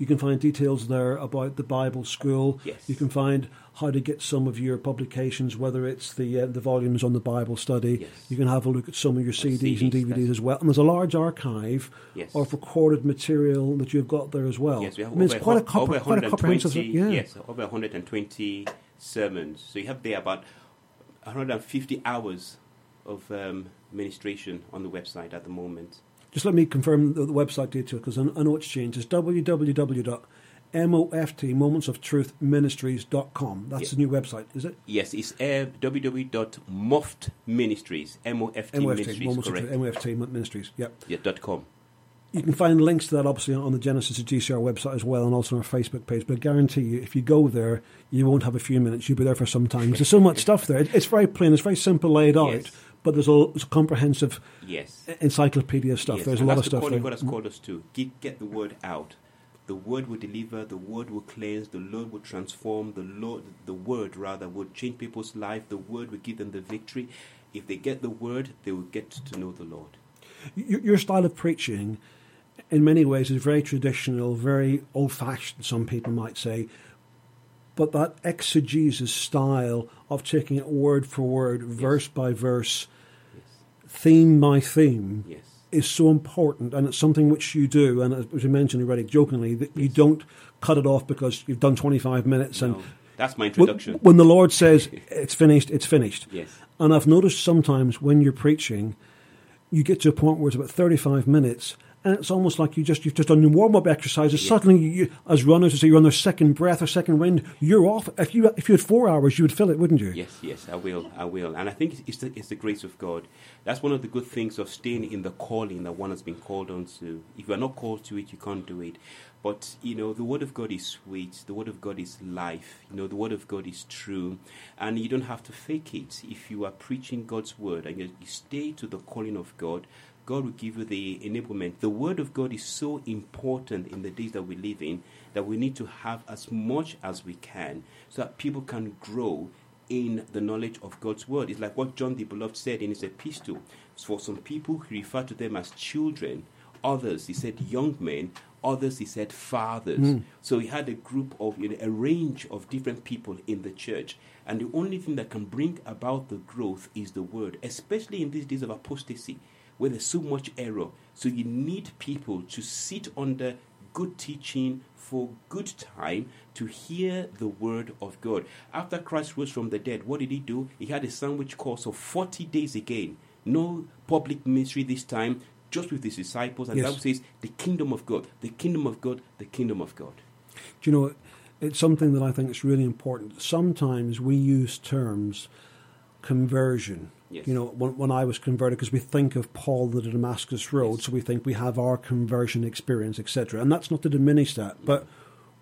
you can find details there about the Bible School. Yes. You can find how to get some of your publications, whether it's the uh, the volumes on the Bible study. Yes. You can have a look at some of your CDs, and DVDs as well. And there's a large archive Yes. of recorded material that you've got there as well. Yes, we have I mean, it's over, quite a, compre- over quite a comprehensive. 120, Yeah. yes, over 120 sermons. So you have there about 150 hours of um, ministration on the website at the moment. Just let me confirm the, the website detail because I, I know it's changed. It's www.moftmomentsoftruthministries.com. That's Yeah. the new website, is it? Yes, it's uh, www.moftministries, M-O-F-T MOFT, ministries, Moments of correct. Truth, MOFT Ministries. Yep. yeah, dot com. You can find links to that obviously on the Genesis of GCR website as well and also on our Facebook page. But I guarantee you, if you go there, you won't have a few minutes. You'll be there for some time. There's so much stuff there. It's very plain, it's very simple laid out, Yes. But there's a, it's a comprehensive Yes. encyclopedia stuff. yes. There's a lot of stuff there. God has mm. called us to. Get, get the word out. The word will deliver. The word will cleanse. The Lord will transform. The Lord, the word rather, will change people's life. The word will give them the victory. If they get the word, they will get to know the Lord. Your, your style of preaching, in many ways, is very traditional, very old fashioned, some people might say. But that exegesis style of taking it word for word, verse by verse, theme by theme, Yes. is so important. And it's something which you do. And as you mentioned already jokingly, that you don't cut it off because you've done 25 minutes. And that's my when, introduction. when the Lord says it's finished, it's finished. Yes. And I've noticed sometimes when you're preaching, you get to a point where it's about 35 minutes and it's almost like you just you've just done your warm up exercises. Yeah. Suddenly, you, as runners, as you're on their second breath or second wind, you're off. If you if you had four hours, you would fill it, wouldn't you? Yes, yes, I will, I will. And I think it's, it's, the, it's the grace of God. That's one of the good things of staying in the calling that one has been called on to. If you are not called to it, you can't do it. But, you know, the Word of God is sweet. The Word of God is life. You know, the Word of God is true. And you don't have to fake it. If you are preaching God's Word and you, you stay to the calling of God, God will give you the enablement. The Word of God is so important in the days that we live in that we need to have as much as we can so that people can grow in the knowledge of God's Word. It's like what John the Beloved said in his epistle. For some people, he referred to them as children. Others, he said young men. Others, he said fathers. Hmm. So he had a group of, you know, a range of different people in the church. And the only thing that can bring about the growth is the Word, especially in these days of apostasy where there's so much error. So you need people to sit under good teaching for good time to hear the word of God. After Christ rose from the dead, what did he do? He had a sandwich course of 40 days again. No public ministry this time, just with his disciples. And Yes. the Bible says, the kingdom of God, the kingdom of God, the kingdom of God. Do you know, it's something that I think is really important. Sometimes we use terms conversion. Yes. You know, when, when I was converted, because we think of Paul the Damascus Road, Yes. so we think we have our conversion experience, etc. And that's not to diminish that, but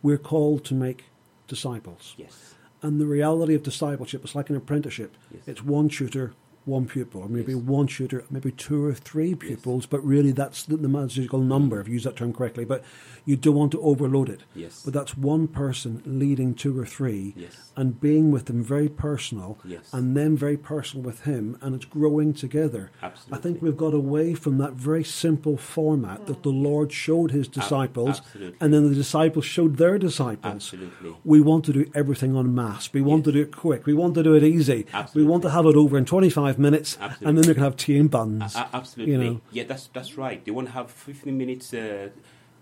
we're called to make disciples. Yes. And the reality of discipleship is like an apprenticeship. Yes. It's one tutor, one pupil, or maybe Yes. one tutor, maybe two or three pupils, but really that's the, the magical number, if you use that term correctly. But you don't want to overload it. Yes. But that's one person leading two or three Yes. and being with them very personal Yes. and them very personal with him and it's growing together. Absolutely. I think we've got away from that very simple format that the Lord showed his disciples absolutely. and then the disciples showed their disciples. Absolutely. We want to do everything on mass. We want to do it quick. We want to do it easy. Absolutely. We want to have it over in 25 minutes and then Absolutely. we can have tea and buns. Absolutely. You know. Yeah, that's that's right. They want to have 15 minutes uh,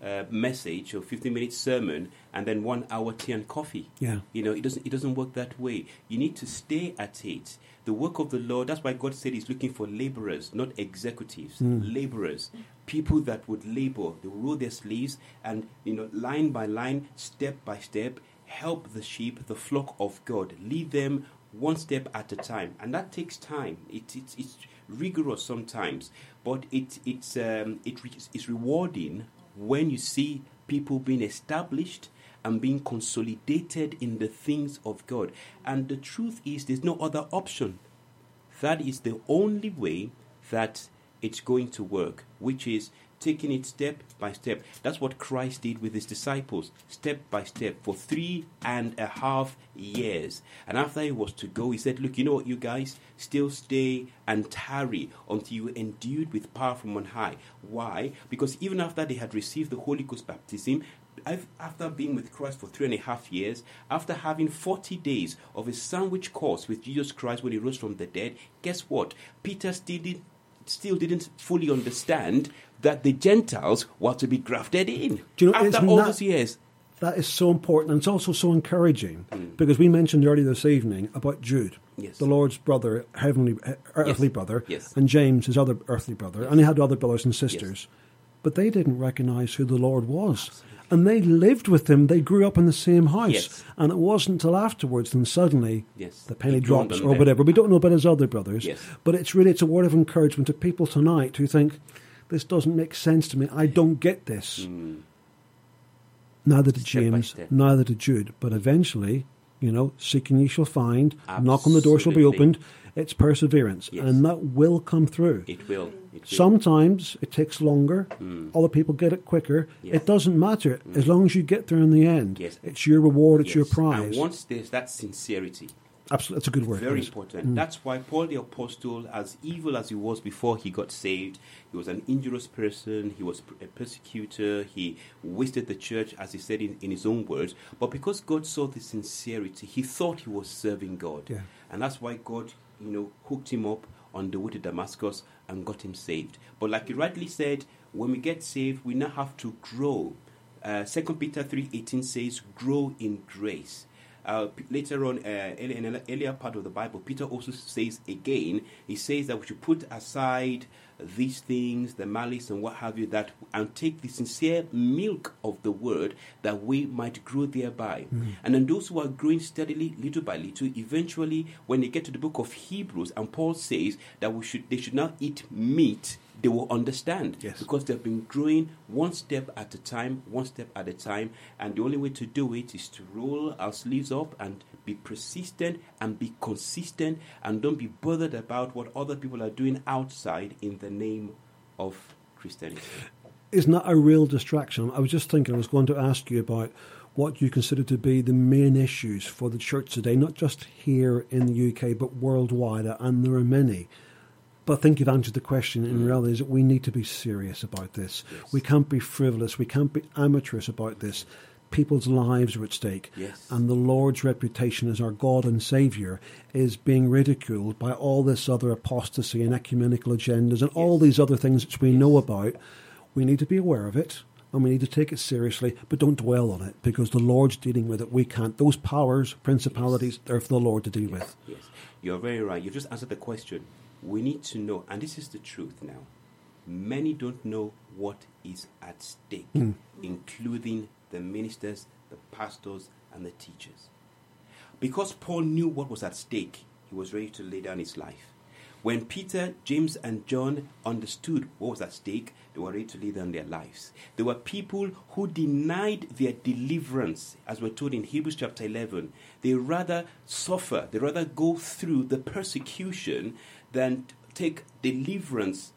uh, message or 15 minutes sermon and then one hour tea and coffee. Yeah. You know, it doesn't it doesn't work that way. You need to stay at it. The work of the Lord. That's why God said He's looking for laborers, not executives. Laborers, people that would labor. They will roll their sleeves and you know, line by line, step by step, help the sheep, the flock of God. Lead them one step at a time, and that takes time. It, it, it's rigorous sometimes, but it, it's, um, it it's rewarding when you see people being established and being consolidated in the things of God. And the truth is, there's no other option. That is the only way that it's going to work, which is taking it step by step. That's what Christ did with his disciples, step by step, for three and a half years. And after he was to go, he said, Look, you know what, you guys, still stay and tarry until you endued with power from on high. Why? Because even after they had received the Holy Ghost baptism, after being with Christ for three and a half years, after having 40 days of a sandwich course with Jesus Christ when he rose from the dead, guess what? Peter still, did, still didn't fully understand that the Gentiles were to be grafted in. Do you know, after all that- those years. That is so important, and it's also so encouraging because we mentioned earlier this evening about Jude, Yes. the Lord's brother, heavenly, uh, earthly Yes. brother, Yes. and James, his other earthly brother, and he had other brothers and sisters, but they didn't recognize who the Lord was, and they lived with him. They grew up in the same house, and it wasn't until afterwards, then suddenly the penny It drops or whatever. We don't know about his other brothers, but it's really it's a word of encouragement to people tonight who think. This doesn't make sense to me. I don't get this. Hmm. Neither did Step James, neither did Jude. But eventually, you know, seeking ye shall find, knock on the door shall be opened. It's perseverance, Yes. and that will come through. It will. It will. Sometimes it takes longer. Hmm. Other people get it quicker. Yes. It doesn't matter as hmm. long as you get there in the end. Yes. It's your reward. It's your prize. And once there's that sincerity, Absolutely, that's a good word. Very yes. important. That's why Paul the Apostle, as evil as he was before he got saved, he was an injurious person, he was a persecutor, he wasted the church, as he said in, in his own words. But because God saw the sincerity, he thought he was serving God. Yeah. And that's why God, you know, hooked him up on the way to Damascus and got him saved. But like you rightly said, when we get saved, we now have to grow. Uh, 2 Peter 3.18 says, grow in grace. Uh, later on, uh, in an earlier part of the Bible, Peter also says again, he says that we should put aside these things, the malice and what have you, that and take the sincere milk of the word that we might grow thereby. And then those who are growing steadily, little by little, eventually, when they get to the book of Hebrews, and Paul says that we should they should not eat meat, they will understand Yes. because they've been growing one step at a time, one step at a time, and the only way to do it is to roll our sleeves up and be persistent and be consistent and don't be bothered about what other people are doing outside in the name of Christianity. Isn't that a real distraction? I was just thinking, I was going to ask you about what you consider to be the main issues for the church today, not just here in the UK, but worldwide, and there are many. But I think you've answered the question in reality is that we need to be serious about this. Yes. We can't be frivolous, we can't be amateurish about this. People's lives are at stake. Yes. And the Lord's reputation as our God and Saviour is being ridiculed by all this other apostasy and ecumenical agendas and all these other things which we know about. We need to be aware of it and we need to take it seriously, but don't dwell on it because the Lord's dealing with it. We can't. Those powers, principalities, they're for the Lord to deal with. Yes, you're very right. You've just answered the question. We need to know, and this is the truth now. Many don't know what is at stake, hmm. including the ministers, the pastors, and the teachers. Because Paul knew what was at stake, he was ready to lay down his life. When Peter, James, and John understood what was at stake, they were ready to lay down their lives. There were people who denied their deliverance, as we're told in Hebrews chapter 11. They rather suffer, they rather go through the persecution than take deliverance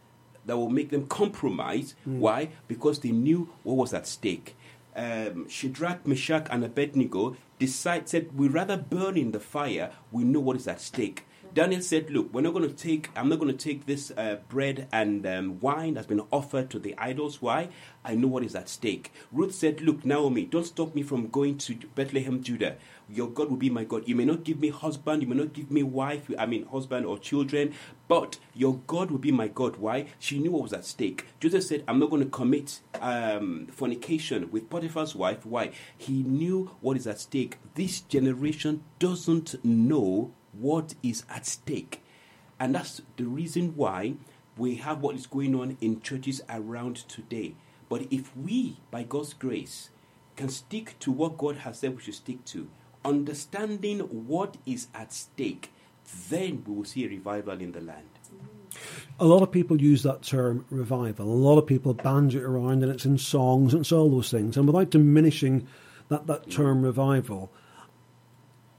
that will make them compromise. Why? Because they knew what was at stake. Um, Shadrach, Meshach, and Abednego decide, said, We rather burn in the fire, we know what is at stake. Daniel said, Look, we're not going to take, I'm not going to take this uh, bread and um, wine that's been offered to the idols. Why? I know what is at stake. Ruth said, Look, Naomi, don't stop me from going to Bethlehem, Judah. Your God will be my God. You may not give me husband, you may not give me wife, I mean, husband or children, but your God will be my God. Why? She knew what was at stake. Joseph said, I'm not going to commit um, fornication with Potiphar's wife. Why? He knew what is at stake. This generation doesn't know what is at stake. And that's the reason why we have what is going on in churches around today. But if we, by God's grace, can stick to what God has said we should stick to, understanding what is at stake, then we will see a revival in the land. A lot of people use that term revival. A lot of people bandy it around and it's in songs and it's all those things. And without diminishing that, that term revival,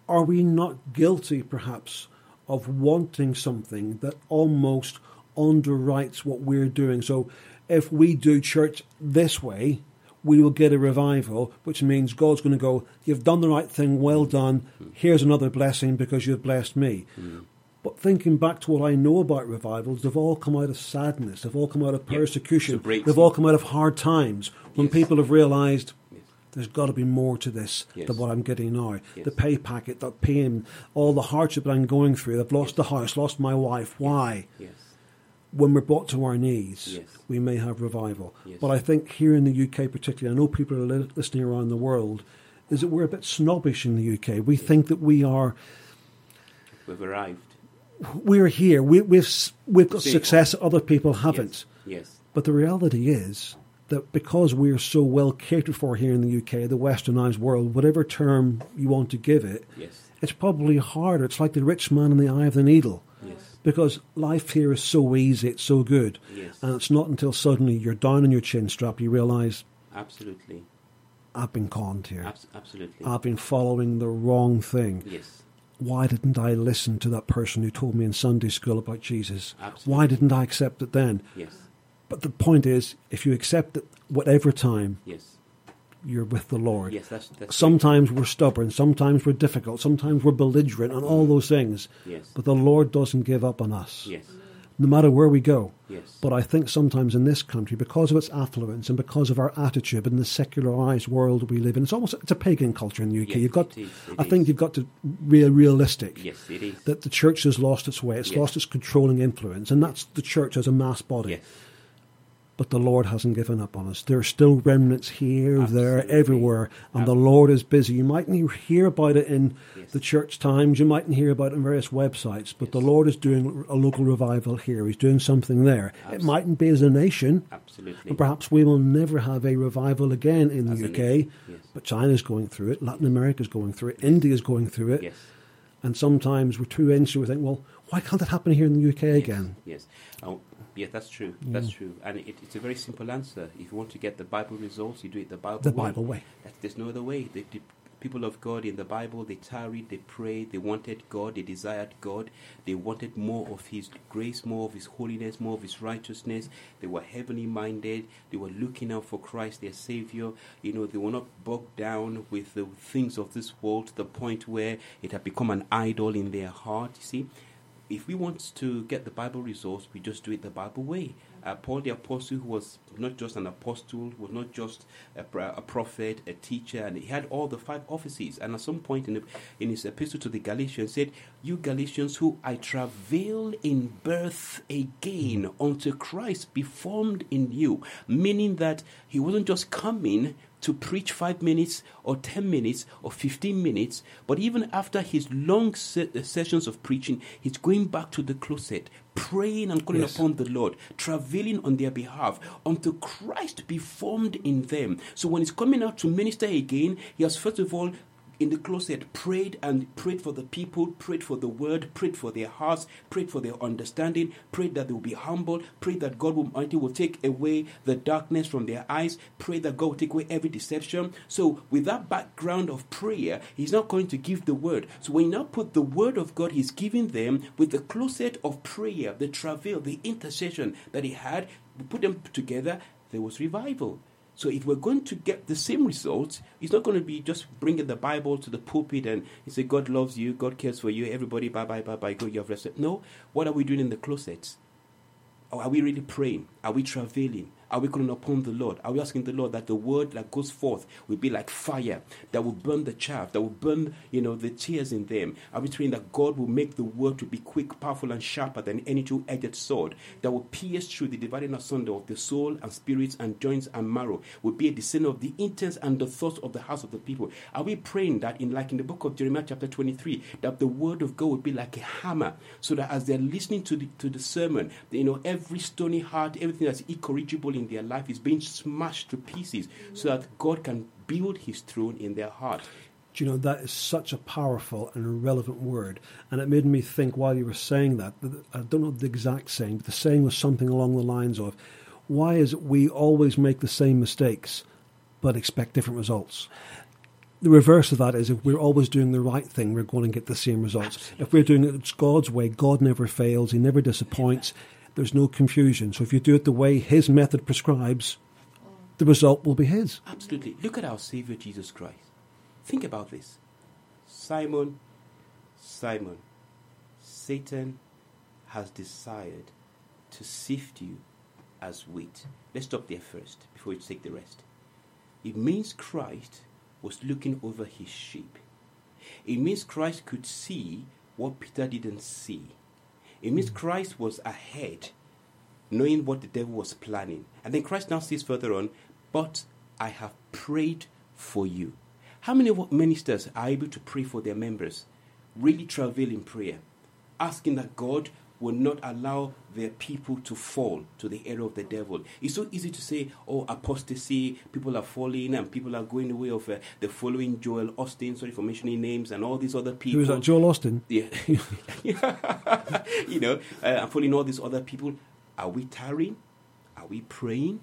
are we not guilty perhaps of wanting something that almost underwrites what we're doing? So if we do church this way, we will get a revival, which means God's going to go, You've done the right thing, well done. Here's another blessing because you've blessed me. But thinking back to what I know about revivals, they've all come out of sadness, they've all come out of persecution, break. they've all come out of hard times when Yes. people have realised Yes. There's got to be more to this Yes. than what I'm getting now. Yes. The pay packet, that pain, all the hardship that I'm going through. I've lost the house, lost my wife. Why? Yes. When we're brought to our knees, Yes. we may have revival. Yes. But I think here in the UK, particularly, I know people are listening around the world, is that we're a bit snobbish in the UK. We think that we are We've arrived. we're here. We, we've we've got success other people haven't. Yes. yes. But the reality is that because we're so well catered for here in the UK, the westernized world, whatever term you want to give it, Yes. it's probably harder. It's like the rich man in the eye of the needle. Yes. Because life here is so easy, it's so good. Yes. And it's not until suddenly you're down on your chin strap you realise, Absolutely. I've been conned here. Abs- absolutely. I've been following the wrong thing. yes. Why didn't I listen to that person who told me in Sunday school about Jesus? Absolutely. Why didn't I accept it then? Yes. But the point is, if you accept it whatever time, Yes. you're with the Lord. Yes. That's, that's Sometimes we're stubborn, sometimes we're difficult, sometimes we're belligerent, and all those things. Yes. But the Lord doesn't give up on us, Yes. no matter where we go. Yes. But I think sometimes in this country, because of its affluence and because of our attitude in the secularized world we live in, it's almost it's a pagan culture in the UK. Yes, you've got, it is, it I think, you've got to be realistic. yes. It is. That the church has lost its way, it's Yes. lost its controlling influence, and that's the church as a mass body. yes. But the Lord hasn't given up on us. There are still remnants here, there, everywhere, and the Lord is busy. You mightn't hear about it in Yes. the church times, you mightn't hear about it in various websites, but the Lord is doing a local revival here. He's doing something there. It mightn't be as a nation, Absolutely. and perhaps we will never have a revival again in As the UK, yes. but China's going through it, Latin America's going through it, India's going through it, Yes. and sometimes we're too into we think, well, why can't that happen here in the UK again? Yes. Oh, yeah, that's true. That's true. And it, it's a very simple answer. If you want to get the Bible results, you do it the Bible The way. Bible way. That, there's no other way. The, the people of God in the Bible, they tarried, they prayed, they wanted God, they desired God, they wanted more of His grace, more of His holiness, more of His righteousness. They were heavenly minded. They were looking out for Christ, their Savior. You know, they were not bogged down with the things of this world to the point where it had become an idol in their heart. You see, if we want to get the Bible resource, we just do it the Bible way. Uh, Paul the apostle, who was not just an apostle, was not just a, a prophet, a teacher, and he had all the five offices. And at some point in, the, in his epistle to the Galatians, said, "You Galatians, who I travail in birth again unto Christ be formed in you," meaning that he wasn't just coming to preach five minutes or 10 minutes or 15 minutes, but even after his long se- uh, sessions of preaching, he's going back to the closet, praying and calling Yes. upon the Lord, travailing on their behalf until Christ be formed in them. So when he's coming out to minister again, he has first of all in the closet prayed and prayed for the people, prayed for the word, prayed for their hearts, prayed for their understanding, prayed that they will be humble, prayed that God Almighty will take away the darkness from their eyes, prayed that God will take away every deception. So, with that background of prayer, He's not going to give the word. So, when you now put the word of God He's giving them with the closet of prayer, the travail, the intercession that He had, put them together, there was revival. So if we're going to get the same results, it's not going to be just bringing the Bible to the pulpit and you say God loves you, God cares for you, everybody bye bye bye bye go you have rest. No, what are we doing in the closets? Are we really praying? Are we travailing? Are we calling upon the Lord? Are we asking the Lord that the word that goes forth will be like fire that will burn the chaff, that will burn, you know, the tares in them? Are we praying that God will make the word to be quick, powerful, and sharper than any two-edged sword that will pierce through the dividing asunder of the soul and spirits and joints and marrow, will be a discerner of the intents and the thoughts of the hearts of the people? Are we praying that in like in the book of Jeremiah chapter 23, that the word of God will be like a hammer, so that as they're listening to the to the sermon, you know, every stony heart, everything that's incorrigible in their life is being smashed to pieces, so that God can build His throne in their heart. Do you know that is such a powerful and relevant word, and it made me think while you were saying that. I don't know the exact saying, but the saying was something along the lines of, "Why is it we always make the same mistakes, but expect different results?" The reverse of that is if we're always doing the right thing, we're going to get the same results. If we're doing it God's way, God never fails; He never disappoints. There's no confusion. So if you do it the way His method prescribes, the result will be His. Absolutely. Look at our Savior Jesus Christ. Think about this. Simon, Simon, Satan has desired to sift you as wheat. Let's stop there first before we take the rest. It means Christ was looking over his sheep. It means Christ could see what Peter didn't see. It means Christ was ahead, knowing what the devil was planning. And then Christ now says further on, But I have prayed for you. How many ministers are able to pray for their members? Really travail in prayer, asking that God will not allow their people to fall to the error of the devil. It's so easy to say, oh, apostasy, people are falling and people are going the way of uh, the following Joel Osteen, sorry for mentioning names, and all these other people. Who is that? Joel Osteen. Yeah. you know, uh, I'm following all these other people. Are we tarrying? Are we praying?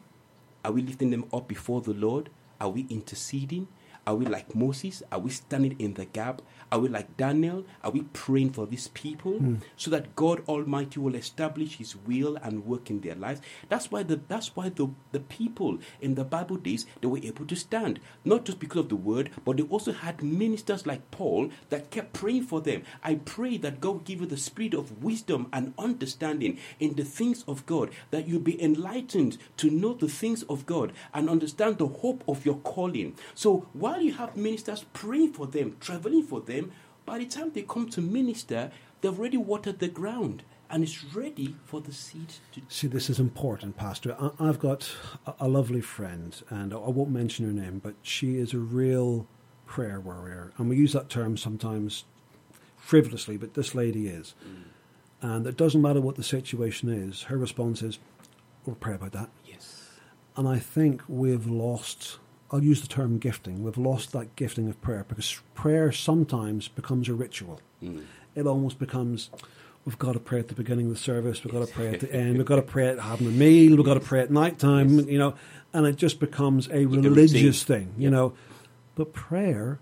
Are we lifting them up before the Lord? Are we interceding? Are we like Moses? Are we standing in the gap? Are we like Daniel? Are we praying for these people hmm. so that God Almighty will establish His will and work in their lives? That's why the that's why the, the people in the Bible days they were able to stand, not just because of the word, but they also had ministers like Paul that kept praying for them. I pray that God will give you the spirit of wisdom and understanding in the things of God, that you be enlightened to know the things of God and understand the hope of your calling. So while you have ministers praying for them, traveling for them, by the time they come to minister, they've already watered the ground and it's ready for the seed to. See, this is important, Pastor. I, I've got a, a lovely friend, and I won't mention her name, but she is a real prayer warrior. And we use that term sometimes frivolously, but this lady is. Mm. And it doesn't matter what the situation is, her response is, we'll pray about that. Yes. And I think we've lost, I'll use the term gifting, we've lost that gifting of prayer because prayer sometimes becomes a ritual. Mm. It almost becomes, we've got to pray at the beginning of the service, we've got to pray at the end, we've got to pray at having a meal, we've got to pray at night time, Yes. you know, and it just becomes a religious thing, you Yeah. know. But prayer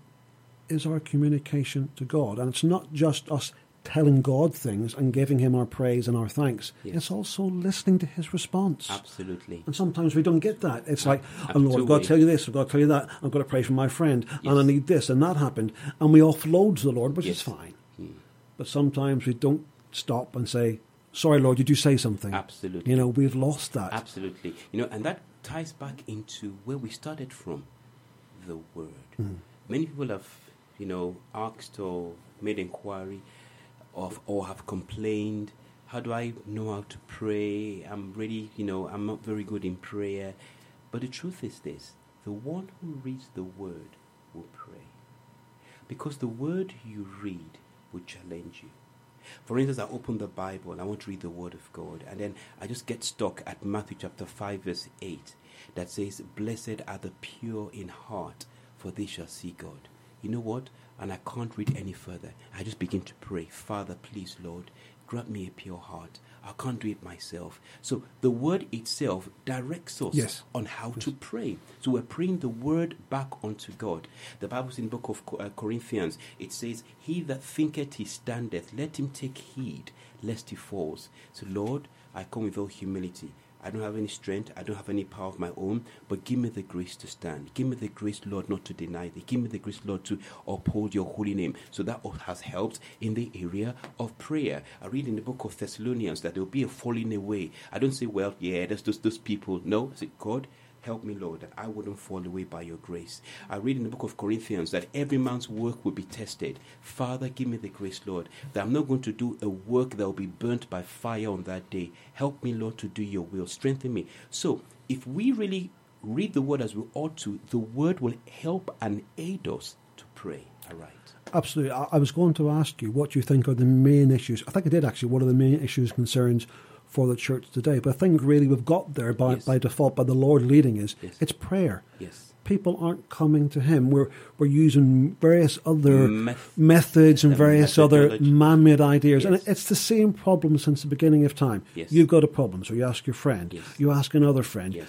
is our communication to God, and it's not just us telling God things and giving Him our praise and our thanks. Yes. It's also listening to His response. Absolutely. And sometimes we don't get that. It's like, oh Lord, I've got to tell you this, I've got to tell you that, I've got to pray for my friend, and I need this, and that happened. And we offload to the Lord, which is fine. Mm. But sometimes we don't stop and say, sorry, Lord, did you say something? Absolutely. You know, we've lost that. Absolutely. You know, and that ties back into where we started from the word. Mm. Many people have, you know, asked or made inquiry of or have complained. How do I know how to pray? I'm really, you know, I'm not very good in prayer. But the truth is this the one who reads the word will pray. Because the word you read will challenge you. For instance, I open the Bible and I want to read the Word of God, and then I just get stuck at Matthew chapter 5, verse 8, that says, Blessed are the pure in heart, for they shall see God. You know what? And I can't read any further. I just begin to pray, Father, please, Lord, grant me a pure heart. I can't do it myself. So the Word itself directs us Yes. on how to pray. So we're praying the word back unto God. The Bible in the book of uh, Corinthians, it says, He that thinketh he standeth, let him take heed lest he falls. So, Lord, I come with all humility. I don't have any strength, I don't have any power of my own, but give me the grace to stand. Give me the grace, Lord, not to deny thee. Give me the grace, Lord, to uphold your holy name. So that has helped in the area of prayer. I read in the book of Thessalonians that there will be a falling away. I don't say, well, yeah, there's just those people. No, I say, God, Help me, Lord, that I wouldn't fall away by your grace. I read in the book of Corinthians that every man's work will be tested. Father, give me the grace, Lord, that I'm not going to do a work that will be burnt by fire on that day. Help me, Lord, to do your will. Strengthen me. So, if we really read the word as we ought to, the word will help and aid us to pray. All right. Absolutely. I, I was going to ask you what you think are the main issues. I think I did actually. What are the main issues, concerns for the church today? But I think really we've got there by, Yes. by default, by the Lord leading is Yes. it's prayer. Yes. People aren't coming to Him. We're we're using various other Meth- methods and various other man-made ideas, and it's the same problem since the beginning of time. Yes. You've got a problem, so you ask your friend. Yes. You ask another friend. Yes.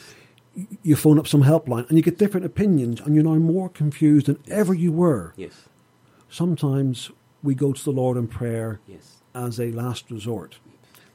You phone up some helpline, and you get different opinions, and you're now more confused than ever you were. Yes. Sometimes we go to the Lord in prayer Yes. as a last resort.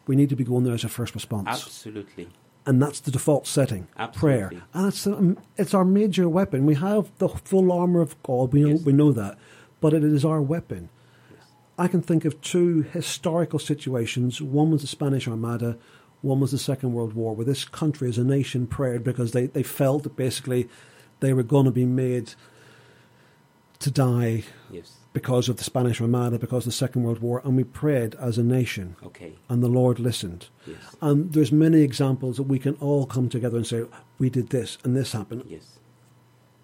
We need to be going there as a first response. Absolutely. And that's the default setting, Absolutely. prayer. And it's, um, it's our major weapon. We have the full armour of God, we know, Yes. we know that, but it is our weapon. Yes. I can think of two historical situations. One was the Spanish Armada, one was the Second World War, where this country as a nation prayed because they, they felt that basically they were going to be made to die Yes. Because of the Spanish Armada, because of the Second World War, and we prayed as a nation, Okay. and the Lord listened. Yes. And there's many examples that we can all come together and say, we did this and this happened. Yes.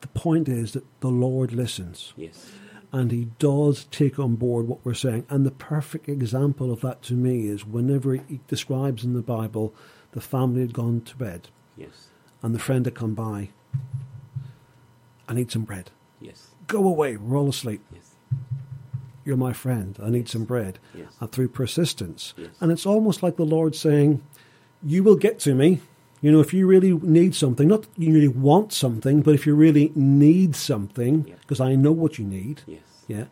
The point is that the Lord listens, Yes. and He does take on board what we're saying. And the perfect example of that to me is whenever He describes in the Bible the family had gone to bed, Yes. and the friend had come by, I need some bread. Yes. Go away, we're all asleep. Yes. You're my friend. I need some bread. Yes. And through persistence. Yes. And it's almost like the Lord saying, You will get to me. You know, if you really need something, not you really want something, but if you really need something, Yeah. because I know what you need, Yes. yeah,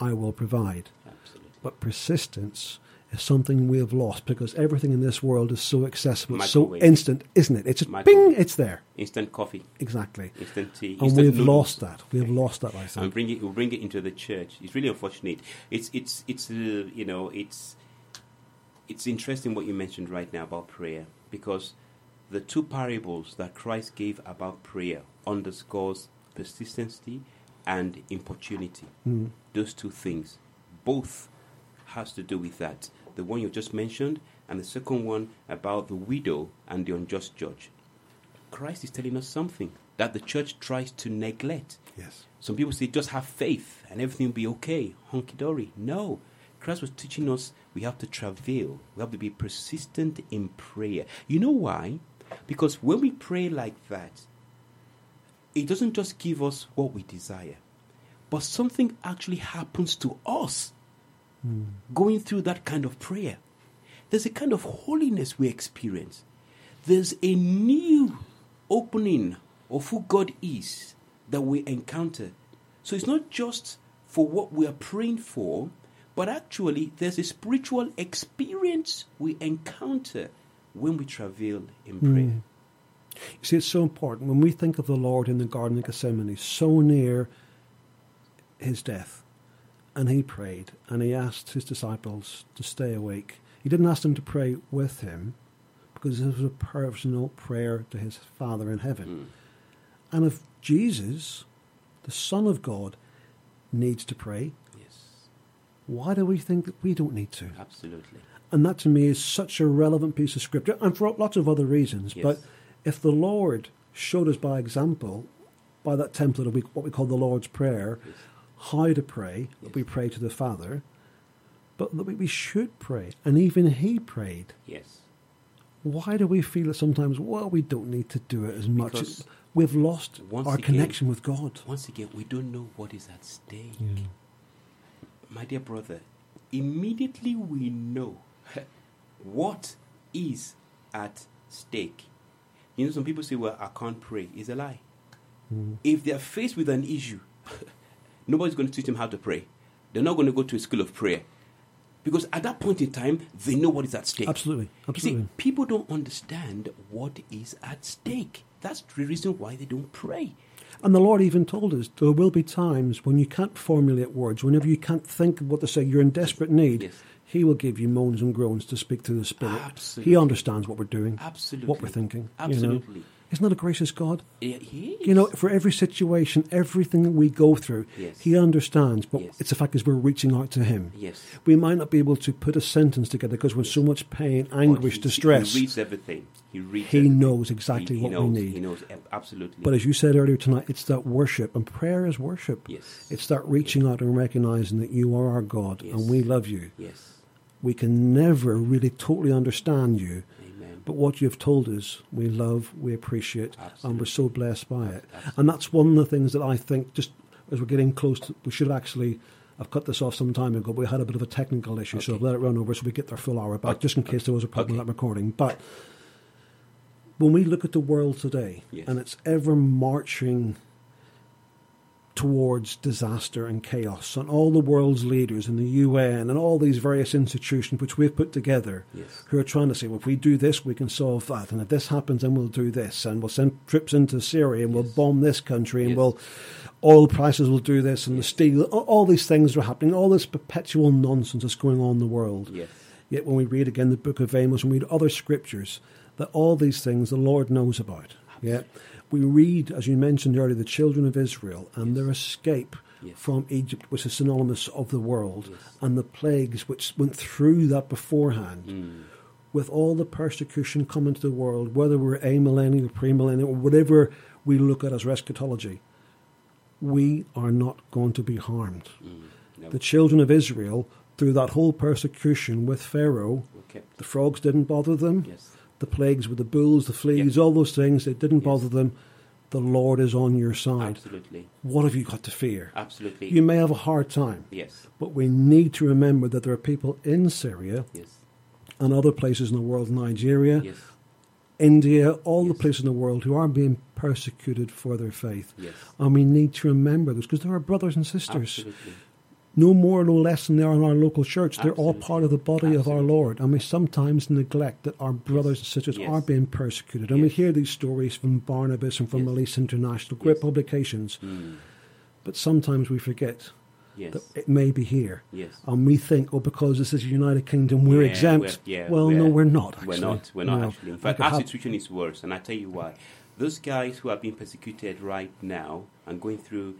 I will provide. Absolutely. But persistence is something we have lost because everything in this world is so accessible, it's so instant, isn't it? It's just Microwave. bing, it's there. Instant coffee, Exactly. instant tea, And we've noodles. lost that. We have lost that, I and bring it, we'll bring it into the church. It's really unfortunate. It's it's it's uh, you know it's it's interesting what you mentioned right now about prayer because the two parables that Christ gave about prayer underscores persistency and importunity. Those two things, both has to do with that. The one you just mentioned, and the second one about the widow and the unjust judge. Christ is telling us something that the church tries to neglect. Yes. Some people say just have faith and everything will be okay, hunky dory. No. Christ was teaching us we have to travail, we have to be persistent in prayer. You know why? Because when we pray like that, it doesn't just give us what we desire, but something actually happens to us going through that kind of prayer. There's a kind of holiness we experience. There's a new opening of who God is that we encounter. So it's not just for what we are praying for, but actually there's a spiritual experience we encounter when we travail in hmm. prayer. You see, it's so important when we think of the Lord in the Garden of Gethsemane, so near his death, and he prayed and he asked his disciples to stay awake. He didn't ask them to pray with him because this was a personal prayer to his Father in heaven. Hmm. And if Jesus, the Son of God, needs to pray, Yes, why do we think that we don't need to? absolutely. And that to me is such a relevant piece of scripture, and for lots of other reasons. Yes. But if the Lord showed us by example, by that template of what we call the Lord's Prayer, Yes. How to pray, that Yes. we pray to the Father, but that we- we should pray, and even He prayed. Yes. Why do we feel that sometimes, well, we don't need to do it as much? Because We've lost our again- connection with God. Once again, we don't know what is at stake. Yeah. My dear brother, immediately we know what is at stake. You know, some people say, well, I can't pray. It's a lie. Mm. If they are faced with an issue, nobody's going to teach them how to pray. They're not going to go to a school of prayer. Because at that point in time, they know what is at stake. Absolutely, You see, people don't understand what is at stake. That's the reason why they don't pray. And the Lord even told us there will be times when you can't formulate words, whenever you can't think of what to say, you're in desperate need. Yes. He will give you moans and groans to speak to the Spirit. Absolutely. He understands what we're doing, Absolutely. what we're thinking. you know. Isn't that a gracious God? He is. You know, for every situation, everything that we go through, Yes. He understands. But Yes. it's the fact is we're reaching out to Him. Yes. We might not be able to put a sentence together because we're in so much pain, anguish, He- distress. He reads everything. He reads. He everything. knows exactly He- what we knows, need. He knows absolutely. But as you said earlier tonight, it's that worship, and prayer is worship. yes, It's that reaching out and recognizing that you are our God and we love you. yes. We can never really totally understand you. But what you've told us, we love, we appreciate, and we're so blessed by it. Absolutely. And that's one of the things that I think, just as we're getting close to, we should actually. I've cut this off some time ago. but We had a bit of a technical issue, so I've let it run over so we get their full hour back, Okay. just in case there was a problem Okay. with that recording. But when we look at the world today, Yes. and it's ever marching towards disaster and chaos, and all the world's leaders and the UN and all these various institutions which we've put together Yes. who are trying to say, well, if we do this, we can solve that, and if this happens, then we'll do this, and we'll send troops into Syria, and we'll bomb this country, and Yes. we'll oil prices will do this, and the steel, all, all these things are happening, all this perpetual nonsense is going on in the world. Yes. Yet when we read again the book of Amos and read other scriptures, that all these things the Lord knows about. Yeah. We read, as you mentioned earlier, the children of Israel and their escape Yes. from Egypt, which is synonymous of the world, Yes. and the plagues which went through that beforehand. Mm. With all the persecution coming to the world, whether we're amillennial or premillennial or whatever we look at as eschatology, we are not going to be harmed. Mm. No. The children of Israel, through that whole persecution with Pharaoh, okay. the frogs didn't bother them. Yes. The plagues with the bulls, the fleas, all those things. It didn't Yes. bother them. The Lord is on your side. Absolutely. What have you got to fear? Absolutely. You may have a hard time, yes. but we need to remember that there are people in Syria Yes. and other places in the world, Nigeria, Yes. India, all the places in the world who are being persecuted for their faith. Yes. And we need to remember this because there are brothers and sisters. Absolutely. No more, no less than they are in our local church. They're all part of the body of our Lord. And we sometimes neglect that our brothers and sisters Yes. are being persecuted. And we hear these stories from Barnabas and from Yes. Release International, great Yes. publications. Mm. But sometimes we forget Yes. that it may be here. Yes. And we think, oh, because this is a United Kingdom, we're Yeah, exempt. we're- yeah, well, no, we're not. Actually. We're not. We're not No. actually. In fact, our situation is worse, and I tell you why. Those guys who are being persecuted right now and going through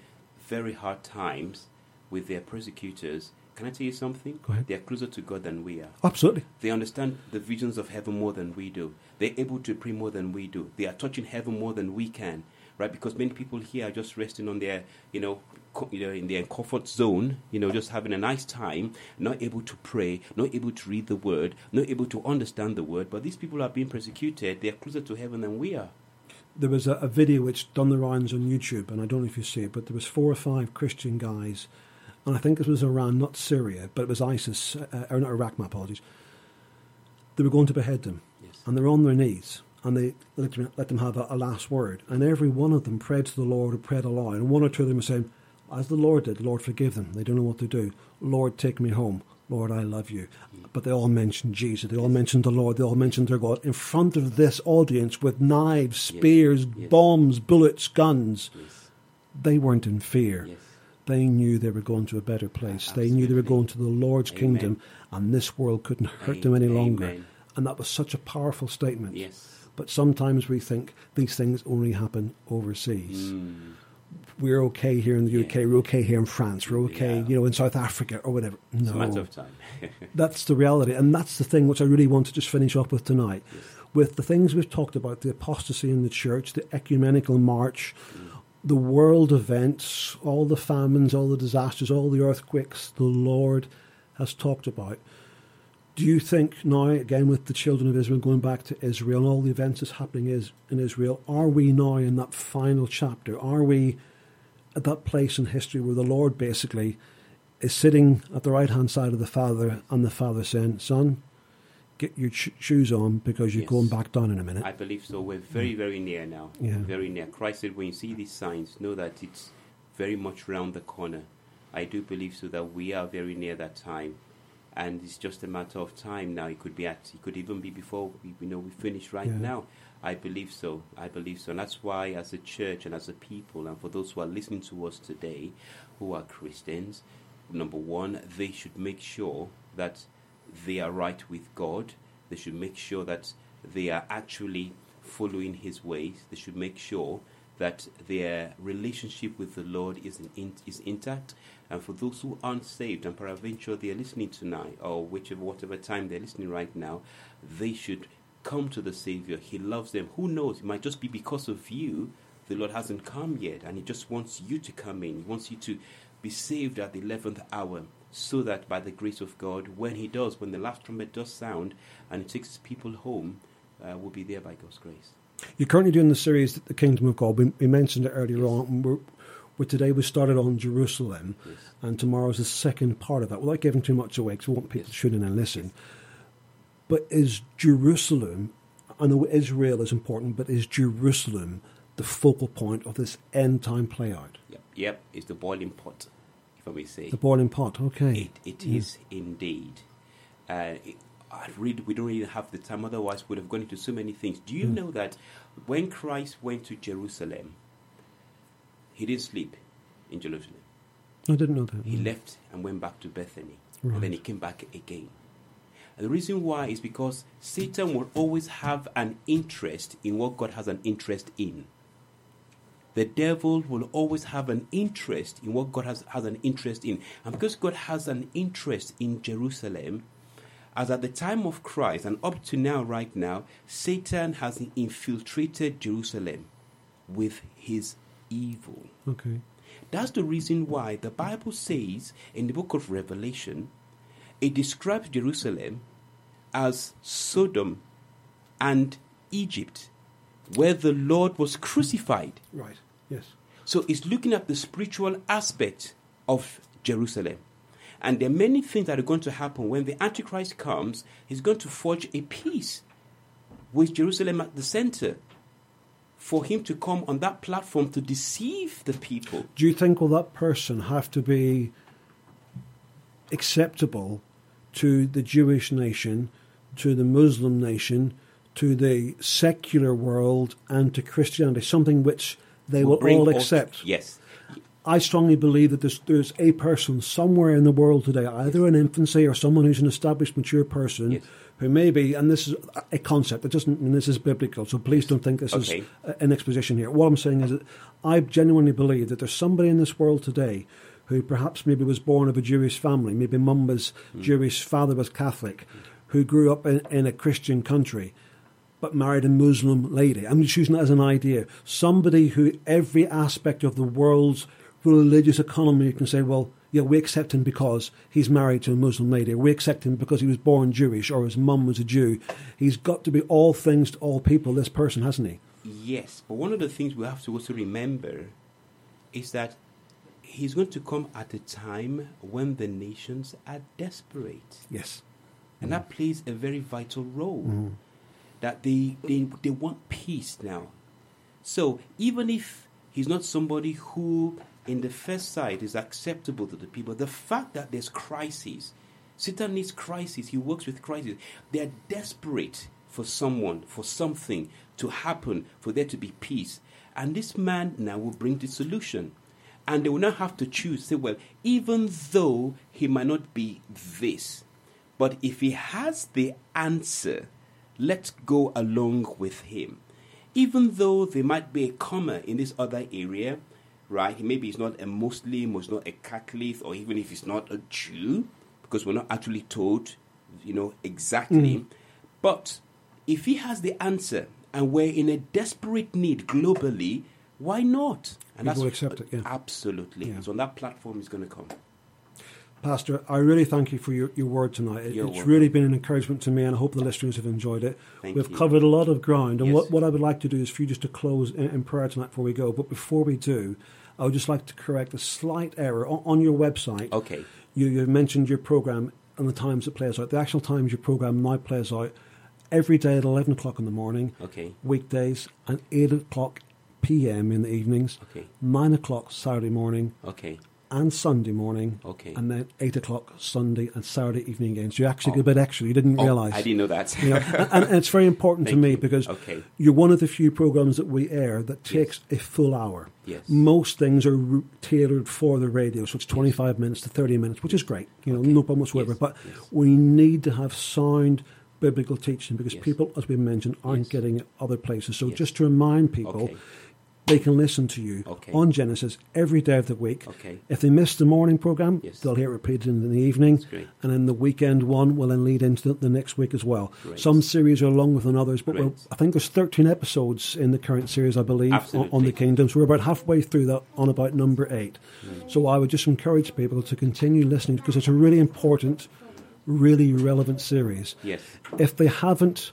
very hard times with their persecutors Can I tell you something? Go ahead. They are closer to God than we are. Absolutely. They understand the visions of heaven more than we do. They're able to pray more than we do. They are touching heaven more than we can, right? Because many people here are just resting on their, you know, co- you know, in their comfort zone, you know, just having a nice time, not able to pray, not able to read the word, not able to understand the word. But these people are being persecuted. They are closer to heaven than we are. There was a, a video which done the rounds on YouTube, and I don't know if you see it, but there was four or five Christian guys, and I think it was Iran, not Syria, but it was ISIS, uh, or not Iraq, my apologies. They were going to behead them, Yes. and they were on their knees, and they let them, let them have a, a last word, and every one of them prayed to the Lord and prayed aloud, and one or two of them were saying, as the Lord did, Lord forgive them, they don't know what to do. Lord take me home. Lord, I love you. But they all mentioned Jesus. They all mentioned the Lord. They all mentioned their God in front of this audience with knives, spears, Yes. bombs, bullets, guns. Yes. They weren't in fear. Yes. They knew they were going to a better place. They knew they were going to the Lord's Amen. kingdom, and this world couldn't hurt them any longer. Amen. And that was such a powerful statement. Yes. But sometimes we think these things only happen overseas. Mm. We're okay here in the UK. Yeah. We're okay here in France. We're okay, Yeah. you know, in South Africa or whatever. It's a matter No, of time. that's the reality, and that's the thing which I really want to just finish up with tonight. With the things we've talked about, the apostasy in the church, the ecumenical march, the world events, all the famines, all the disasters, all the earthquakes the Lord has talked about. Do you think now, again, with the children of Israel going back to Israel and all the events that's happening is in Israel, are we now in that final chapter? Are we at that place in history where the Lord basically is sitting at the right hand side of the Father and the Father saying, Son, get your ch- shoes on because you're Yes. going back down in a minute? I believe so. We're very, very near now. Yeah. Very near. Christ said, when you see these signs, know that it's very much round the corner. I do believe so that we are very near that time. And it's just a matter of time now. It could be at, it could even be before we, you know, we finish right Yeah. now. I believe so. I believe so. And that's why, as a church and as a people, and for those who are listening to us today who are Christians, number one, they should make sure that they are right with God. They should make sure that they are actually following His ways. They should make sure that their relationship with the Lord is, in, is intact. And for those who aren't saved, and peradventure they are listening tonight, or whichever whatever time they're listening right now, they should come to the Savior. He loves them. Who knows? It might just be because of you. The Lord hasn't come yet, and He just wants you to come in. He wants you to be saved at the eleventh hour, so that by the grace of God, when He does, when the last trumpet does sound, and He takes His people home, uh, we'll be there by God's grace. You're currently doing the series, The Kingdom of God. We, we mentioned it earlier on. and We're, we're today we started on Jerusalem, Yes. and tomorrow's the second part of that. Without giving too much away, because we want people to tune in and listen. But is Jerusalem, I know Israel is important, but is Jerusalem the focal point of this end time play out? Yep, yep. It's the boiling pot, if I may say. The boiling pot, okay. It, it is indeed. Uh, it, I read, we don't really have the time, otherwise, we'd have gone into so many things. Do you know that when Christ went to Jerusalem, he didn't sleep in Jerusalem? I didn't know that. He left and went back to Bethany, Right. and then he came back again. And the reason why is because Satan will always have an interest in what God has an interest in. The devil will always have an interest in what God has, has an interest in. And because God has an interest in Jerusalem, as at the time of Christ and up to now, right now, Satan has infiltrated Jerusalem with his evil. Okay. That's the reason why the Bible says in the book of Revelation, it describes Jerusalem as Sodom and Egypt, where the Lord was crucified. Right. Yes. So it's looking at the spiritual aspect of Jerusalem. And there are many things that are going to happen when the Antichrist comes. He's going to forge a peace with Jerusalem at the center for him to come on that platform to deceive the people. Do you think will that person have to be acceptable to the Jewish nation, to the Muslim nation, to the secular world, and to Christianity? Something which they will bring all accept. yes. I strongly believe that there's, there's a person somewhere in the world today, either in infancy or someone who's an established, mature person, Yes. who maybe, and this is a concept, it doesn't mean this is biblical, so please don't think this Okay. is a- an exposition here. What I'm saying is that I genuinely believe that there's somebody in this world today who perhaps maybe was born of a Jewish family, maybe mum was Mm. Jewish, father was Catholic, who grew up in, in a Christian country but married a Muslim lady. I'm just using that as an idea. Somebody who every aspect of the world's religious economy can say, well, yeah, we accept him because he's married to a Muslim lady, we accept him because he was born Jewish, or his mum was a Jew. He's got to be all things to all people, this person, hasn't he? Yes, but one of the things we have to also remember is that he's going to come at a time when the nations are desperate. Yes. And that mm. plays a very vital role. Mm-hmm. That they, they, they want peace now. So even if he's not somebody who, in the first sight, is acceptable to the people, the fact that there's crisis, Satan needs crisis, he works with crisis. They're desperate for someone, for something to happen, for there to be peace. And this man now will bring the solution. And they will not have to choose, say, well, even though he might not be this, but if he has the answer, let's go along with him. Even though there might be a comma in this other area, right? Maybe he's not a Muslim, or he's not a Catholic, or even if he's not a Jew, because we're not actually told, you know, exactly. Hmm. But if he has the answer and we're in a desperate need globally, why not? And People accept it, yeah. Absolutely. Yeah. So on that platform is going to come. Pastor, I really thank you for your, your word tonight. It- You're it's welcome. really been an encouragement to me, and I hope the listeners have enjoyed it. Thank We've you. covered a lot of ground, and Yes. what, what I would like to do is for you just to close in, in prayer tonight before we go. But before we do, I would just like to correct a slight error on, on your website. Okay. You, you mentioned your program and the times it plays out. The actual times your program now plays out every day at 11 o'clock in the morning, Okay. weekdays, and 8 o'clock p.m. in the evenings, Okay. 9 o'clock Saturday morning, Okay. And Sunday morning, Okay. and then 8 o'clock Sunday and Saturday evening games. You actually Oh. get a bit extra. You didn't Oh, realise. I didn't know that. You know, and, and it's very important to me you. because Okay. you're one of the few programs that we air that takes a full hour. Yes. Most things are tailored for the radio, so it's 25 minutes to 30 minutes, which is great. You know, Okay. no problem whatsoever. Yes, But yes. we need to have sound biblical teaching because Yes. people, as we mentioned, aren't Yes. getting it other places. So Yes. just to remind people, Okay. They can listen to you Okay. on Genesis every day of the week. Okay. If they miss the morning program, Yes. they'll hear it repeated in the evening, and then the weekend one will then lead into the, next week as well. Great. Some series are longer than others, but I think there's 13 episodes in the current series, I believe, on, on the Kingdom. So we're about halfway through that, on about number eight. Mm. So I would just encourage people to continue listening because it's a really important, really relevant series. Yes. If they haven't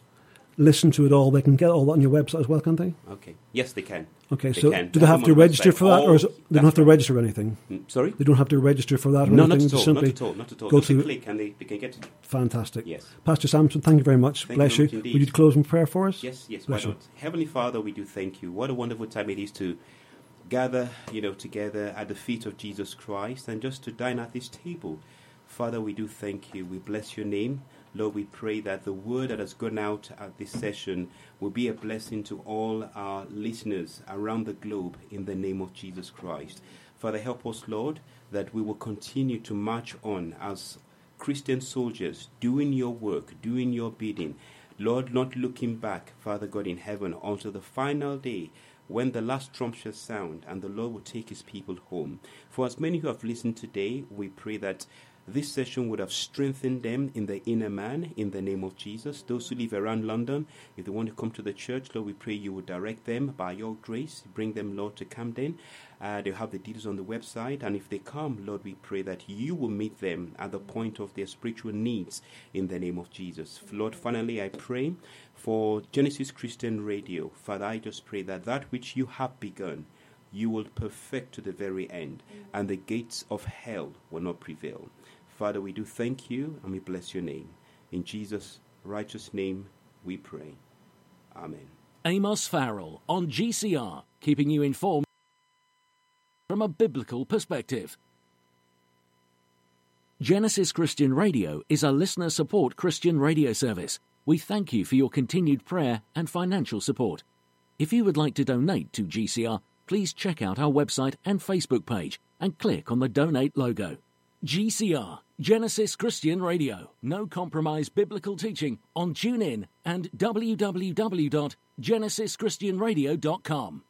listened to it all, they can get all that on your website as well, can't they? Okay. Yes, they can. Okay, They so can. do they have to register for that, or is Oh, it, they don't have to register or anything? Mm, Sorry. They don't have to register for that or No, not at just all. Not at all. Not at all. go to click and they, they can get it. fantastic. Yes. Pastor Samson, thank you very much. Thank Bless you very much Would you close in prayer for us? Yes, yes, Bless why you. not? Heavenly Father, we do thank you. What a wonderful time it is to gather, you know, together at the feet of Jesus Christ and just to dine at this table. Father, we do thank you. We bless your name. Lord, we pray that the word that has gone out at this session will be a blessing to all our listeners around the globe in the name of Jesus Christ. Father, help us, Lord, that we will continue to march on as Christian soldiers, doing your work, doing your bidding. Lord, not looking back, Father God in heaven, until the final day when the last trump shall sound and the Lord will take his people home. For as many who have listened today, we pray that this session would have strengthened them in the inner man in the name of Jesus. Those who live around London, if they want to come to the church, Lord, we pray you would direct them by your grace. Bring them, Lord, to Camden. Uh, they'll have the details on the website. And if they come, Lord, we pray that you will meet them at the point of their spiritual needs in the name of Jesus. Lord, finally, I pray for Genesis Christian Radio. Father, I just pray that that which you have begun, you will perfect to the very end, and the gates of hell will not prevail. Father, we do thank you and we bless your name. In Jesus' righteous name we pray. Amen. Amos Farrell on GCR, keeping you informed from a biblical perspective. Genesis Christian Radio is a listener support Christian radio service. We thank you for your continued prayer and financial support. If you would like to donate to GCR, please check out our website and Facebook page and click on the donate logo. GCR, Genesis Christian Radio. No compromise biblical teaching on TuneIn and www.genesischristianradio.com.